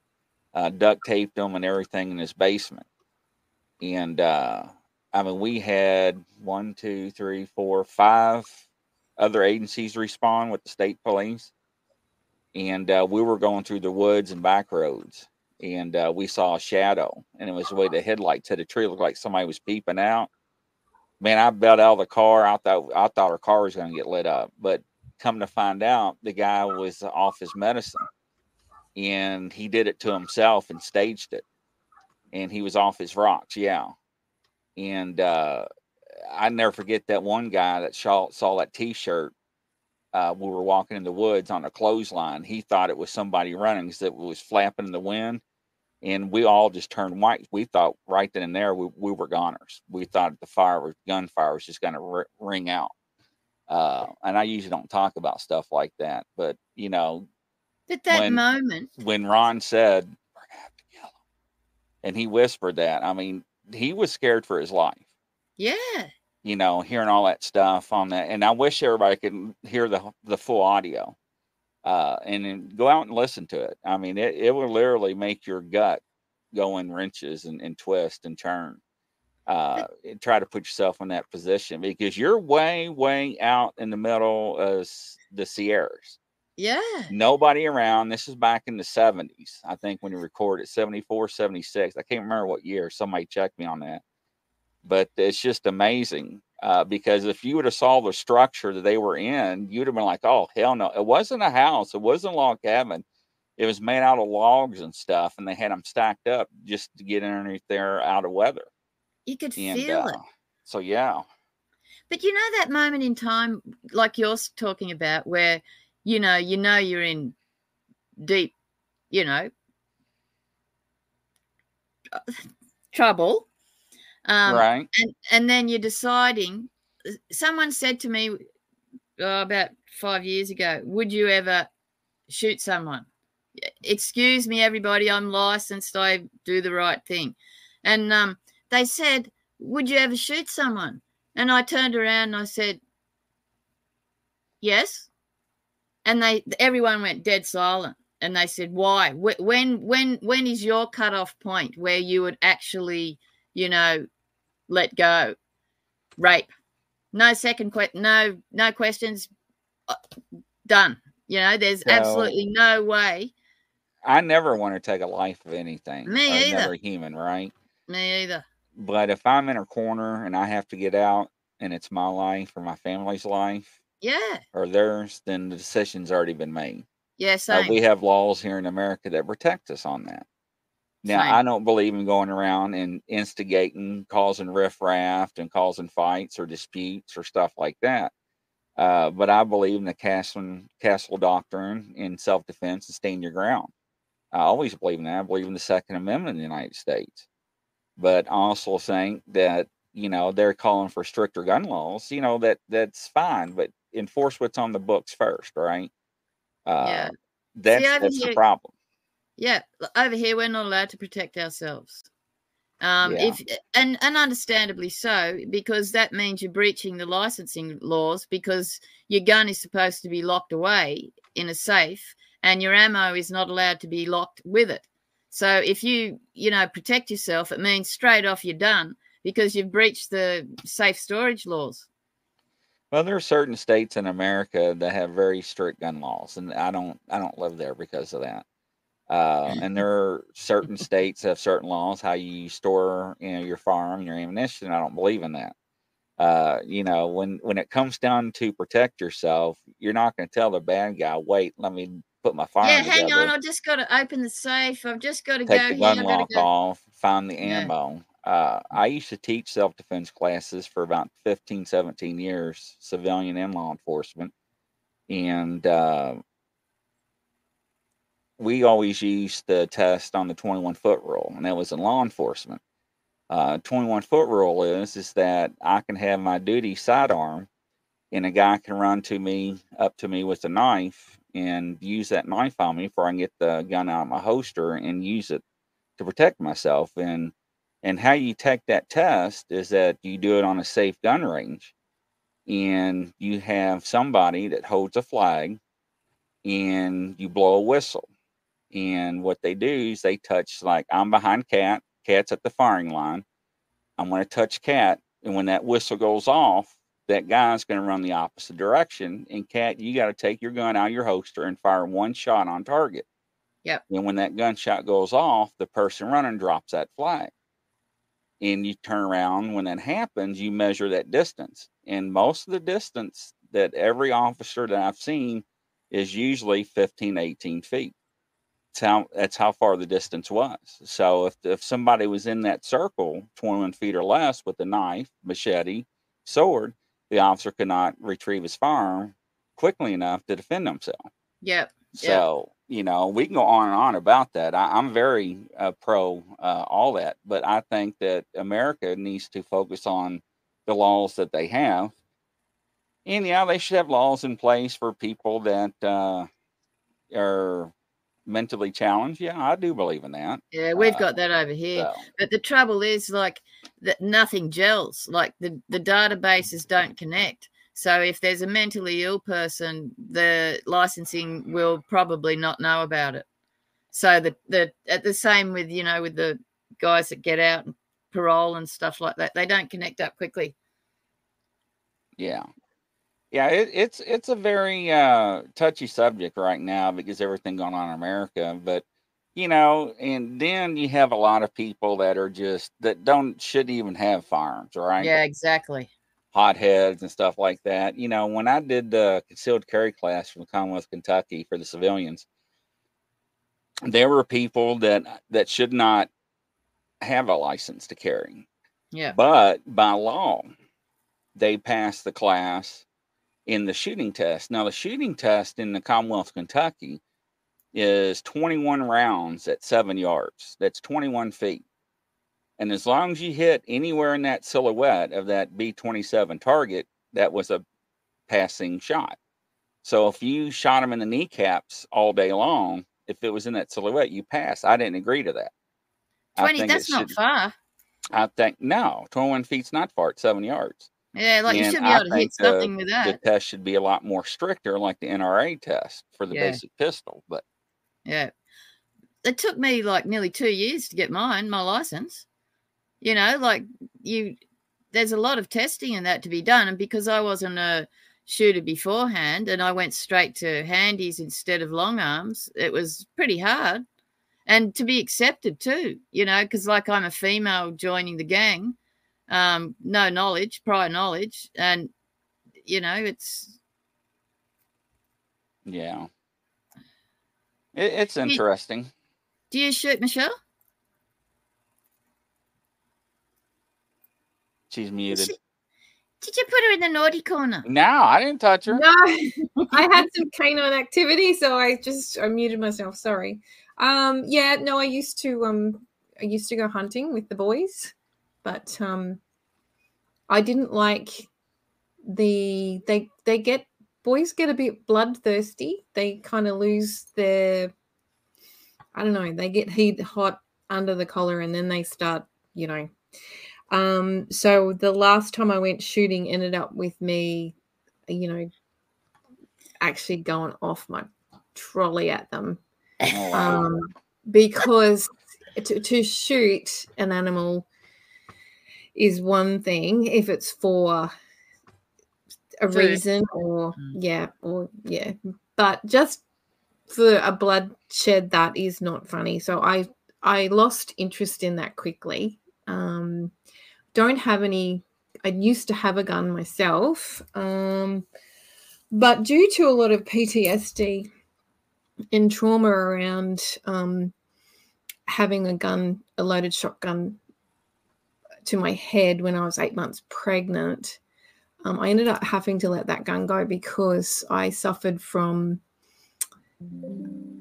Uh, duct taped them and everything in his basement. And uh, I mean, we had one, two, three, four, five other agencies respond with the state police, and uh, we were going through the woods and back roads and uh, we saw a shadow, and it was the way the headlights hit a tree. Looked like somebody was peeping out. Man, I bailed out of the car. I thought I thought our car was going to get lit up, but come to find out, the guy was off his medicine, and he did it to himself and staged it, and he was off his rocks. Yeah, and uh, I never forget that one guy that saw saw that T-shirt uh, we were walking in the woods on a clothesline. He thought it was somebody running it was flapping in the wind. And we all just turned white. We thought right then and there we, we were goners. We thought the fire was gunfire was just going to ring out. Uh, and I usually don't talk about stuff like that, but you know, at that when- moment, when Ron said, "We're gonna have to kill him," and he whispered that, I mean, he was scared for his life yeah. You know, hearing all that stuff on that. And I wish everybody could hear the the full audio, uh, and then go out and listen to it. I mean, it, it will literally make your gut go in wrenches and, and twist and turn. Uh, and try to put yourself in that position because you're way, way out in the middle of the Sierras. Yeah. Nobody around. This is back in the 70s, I think, when you recorded 74, 76. I can't remember what year. Somebody checked me on that but it's just amazing uh, because if you would have saw the structure that they were in, you'd have been like, "Oh hell no!" It wasn't a house. It wasn't a log cabin. It was made out of logs and stuff, and they had them stacked up just to get underneath there out of weather. You could And feel uh, it. so, yeah, But you know that moment in time, like you're talking about, where you know you know you're in deep, you know, trouble, um, right, and and then you're deciding. Someone said to me oh, about five years ago, "Would you ever shoot someone?" "E- Excuse me, everybody. I'm licensed. I do the right thing, and um, they said, "Would you ever shoot someone?" And I turned around and I said, "Yes." And they everyone went dead silent. And they said, "Why? When when when is your cutoff point where you would actually, you know, let go, rape? No second question. No no questions. uh, Done. You know, there's So- absolutely no way. I never want to take a life of anything. Me either. Another human, right? Me either. But if I'm in a corner and I have to get out, and it's my life or my family's life Yeah. or theirs, then the decision's already been made. Yeah. Uh, we have laws here in America that protect us on that. Now, Same. I don't believe in going around and instigating, causing riffraff and causing fights or disputes or stuff like that. Uh, but I believe in the castle, castle doctrine in self defense and stand your ground. I always believe in that. I believe in the Second Amendment in the United States. But I also think that, you know, they're calling for stricter gun laws, you know, that that's fine, but enforce what's on the books first, right? Uh, Yeah. That's, over that's the problem. Yeah, over here we're not allowed to protect ourselves. Um, Yeah. if and and understandably so, because that means you're breaching the licensing laws because your gun is supposed to be locked away in a safe and your ammo is not allowed to be locked with it. So if you, you know, protect yourself, it means straight off you're done because you've breached the safe storage laws. Well, there are certain states in America that have very strict gun laws, and I don't I don't live there because of that. Uh, and there are certain states have certain laws how you store you know your firearm, your ammunition. I don't believe in that. Uh, you know, when when it comes down to protect yourself, you're not going to tell the bad guy, "Wait, let me put my firearm yeah, hang together." on, I've just got to open the safe. I've just got to take go the gun lock go. off, find the Yeah. ammo. Uh, I used to teach self defense classes for about 15, 17 years, civilian and law enforcement. And uh, we always used the test on the 21 foot rule, and that was in law enforcement. Uh, 21 foot rule is is that I can have my duty sidearm, and a guy can run to me up to me with a knife and use that knife on me before I can get the gun out of my holster and use it to protect myself. And and how you take that test is that you do it on a safe gun range, and you have somebody that holds a flag, and you blow a whistle. And what they do is they touch like I'm behind Cath, Cath's at the firing line. I'm going to touch Cath, and when that whistle goes off, that guy's going to run the opposite direction. And Cath, you got to take your gun out of your holster and fire one shot on target. Yep. And when that gunshot goes off, the person running drops that flag. And you turn around when that happens, you measure that distance. And most of the distance that every officer that I've seen is usually 15, 18 feet. How that's how far the distance was. So if if somebody was in that circle, 21 feet or less, with a knife, machete, sword, the officer could not retrieve his firearm quickly enough to defend himself. Yep. So you know we can go on and on about that. I, I'm very uh, pro uh, all that, but I think that America needs to focus on the laws that they have, and yeah, they should have laws in place for people that uh, are mentally challenged. Yeah, I do believe in that. Yeah, we've Uh, got that over here. So, But the trouble is like that nothing gels. Like the, the databases don't connect. So if there's a mentally ill person, the licensing will probably not know about it. So the the at the same with you know with the guys that get out and parole and stuff like that, they don't connect up quickly. yeah. Yeah, it, it's it's a very uh, touchy subject right now because everything going on in America. But you know, and then you have a lot of people that are just that don't shouldn't even have firearms, right? Yeah, exactly. Hotheads and stuff like that. You know, when I did the concealed carry class from Commonwealth, Kentucky for the civilians, there were people that that should not have a license to carry. Yeah. But by law, they passed the class in the shooting test. Now, the shooting test in the Commonwealth of Kentucky is 21 rounds at seven yards. That's 21 feet. And as long as you hit anywhere in that silhouette of that B 27 target, that was a passing shot. So if you shot him in the kneecaps all day long, if it was in that silhouette, you pass. I didn't agree to that. I Twenty think it that's not far. I think no, 21 feet's not far. It's seven yards. Yeah, like you should be I able to hit think the- something with that. The test should be a lot more stricter, like the NRA test for the Yeah. basic pistol. But Yeah. It took me like nearly two years to get mine, my license. You know, like you, there's a lot of testing and that to be done. And because I wasn't a shooter beforehand and I went straight to handies instead of long arms, it was pretty hard. And to be accepted too, you know, because like I'm a female joining the gang, um, no knowledge, prior knowledge, and you know it's yeah, it, it's interesting. Do you, do you shoot Michelle? She's muted. She, did you put her in the naughty corner? No, I didn't touch her. No, [LAUGHS] I had some canine activity, so I just I muted myself. Sorry. Um, yeah, no, I used to um, I used to go hunting with the boys but um, I didn't like the they they get boys get a bit bloodthirsty. They kind of lose their I don't know. They get heat hot under the collar, and then they start, you know. Um, so the last time I went shooting ended up with me, you know, actually going off my trolley at them Oh, um, because to, to shoot an animal is one thing if it's for a Food. reason or Mm. yeah or yeah but just for a bloodshed that is not funny so i i lost interest in that quickly um don't have any i used to have a gun myself um but due to a lot of ptsd and trauma around um, having a gun, a loaded shotgun to my head when I was eight months pregnant. Um, I ended up having to let that gun go because I suffered from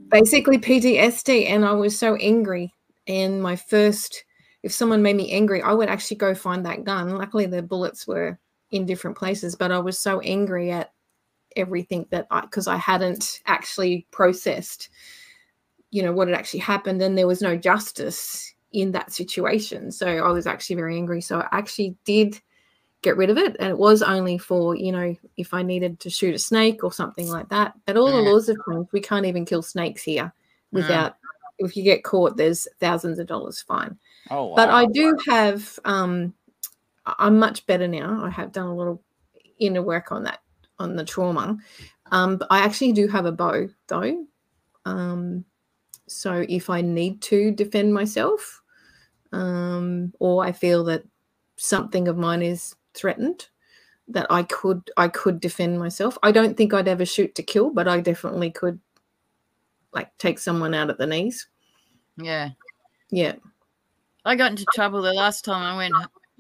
basically PTSD and I was so angry. And my first, if someone made me angry, I would actually go find that gun. Luckily, the bullets were in different places, but I was so angry at everything that I because I hadn't actually processed, you know, what had actually happened, and there was no justice in that situation. So I was actually very angry. So I actually did get rid of it, and it was only for you know if I needed to shoot a snake or something like that. But all the laws of changed. We can't even kill snakes here without. If you get caught, there's thousands of dollars fine Oh, wow. but I do have um I'm much better now. I have done a little inner work on that on the trauma. Um but I actually do have a bow though. Um so if I need to defend myself um or I feel that something of mine is threatened that I could I could defend myself. I don't think I'd ever shoot to kill, but I definitely could like take someone out at the knees. Yeah. Yeah. I got into trouble the last time I went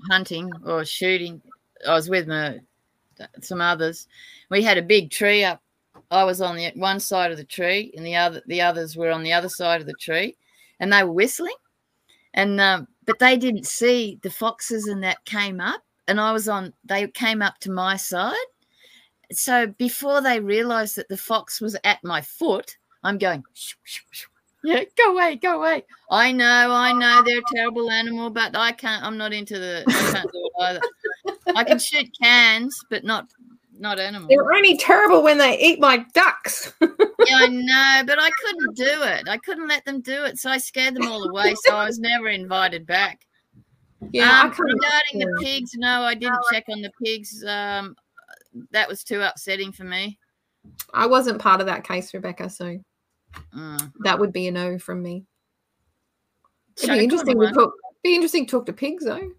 hunting or shooting. I was with my some others. We had a big tree up. I was on the one side of the tree, and the other the others were on the other side of the tree, and they were whistling. And um, but they didn't see the foxes, and that came up, and I was on. They came up to my side. So before they realised that the fox was at my foot, I'm going. "Shoo, shoo, shoo." Yeah, go away, go away. I know, I know they're a terrible animal, but I can't. I'm not into the. I can't do it either. I can shoot cans, but not not animals. They're only terrible when they eat my ducks. Yeah, I [LAUGHS] know, but I couldn't do it. I couldn't let them do it, so I scared them all away. So I was never invited back. Yeah, um, I can't. regarding the pigs, no, I didn't check on the pigs. Um, that was too upsetting for me. I wasn't part of that case, Rebecca, so Mm. that would be a no from me. It'd be interesting to talk. Be interesting to talk to pigs though.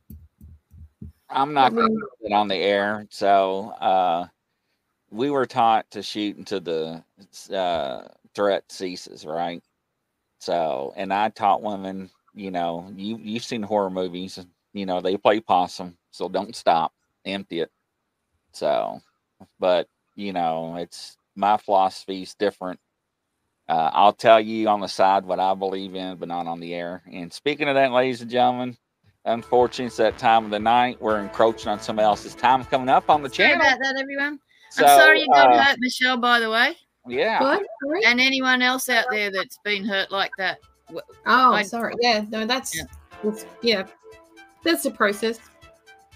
I'm not going mean- to put it on the air. So uh, we were taught to shoot until the uh, threat ceases, right? So, and I taught women, you know, you you've seen horror movies, you know, they play possum, so don't stop, empty it. So, but you know, it's my philosophy is different. Uh, I'll tell you on the side what I believe in, but not on the air. And speaking of that, ladies and gentlemen, unfortunately, it's that time of the night. We're encroaching on somebody else's time coming up on the Sorry channel. about that, everyone. So, I'm sorry you got uh, hurt, Michelle. By the way, Yeah. What? Sorry? and anyone else out there that's been hurt like that. Oh, I- sorry. Yeah, no, that's Yeah. that's- yeah. That's the process.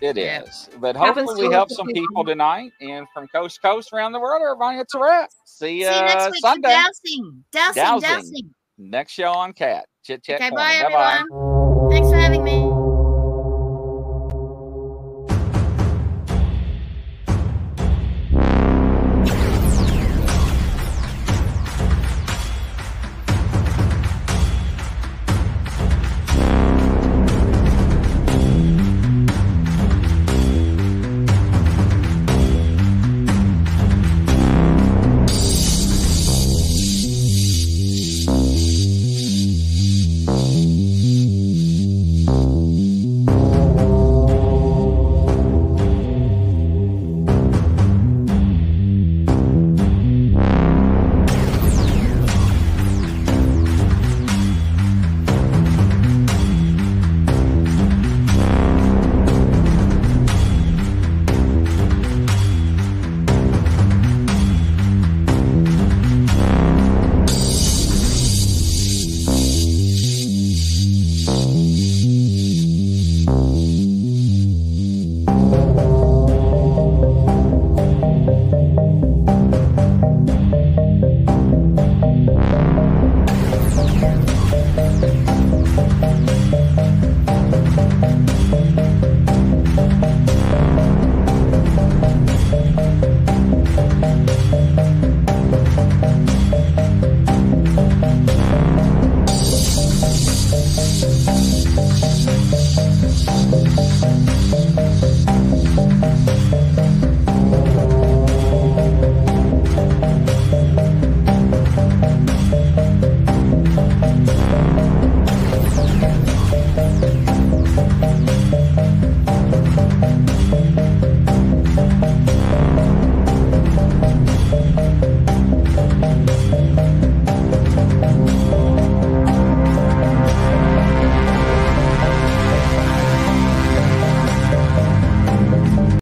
It is, Yeah. But hopefully we to help some people people. tonight and from coast to coast around the world. Everybody, it's a wrap. See you See you next uh, week Sunday. for dowsing, dowsing, Dowsing. dowsing. Next show on Cath. Chit chat. Okay, Corner. bye Bye-bye. everyone. Thanks for having me.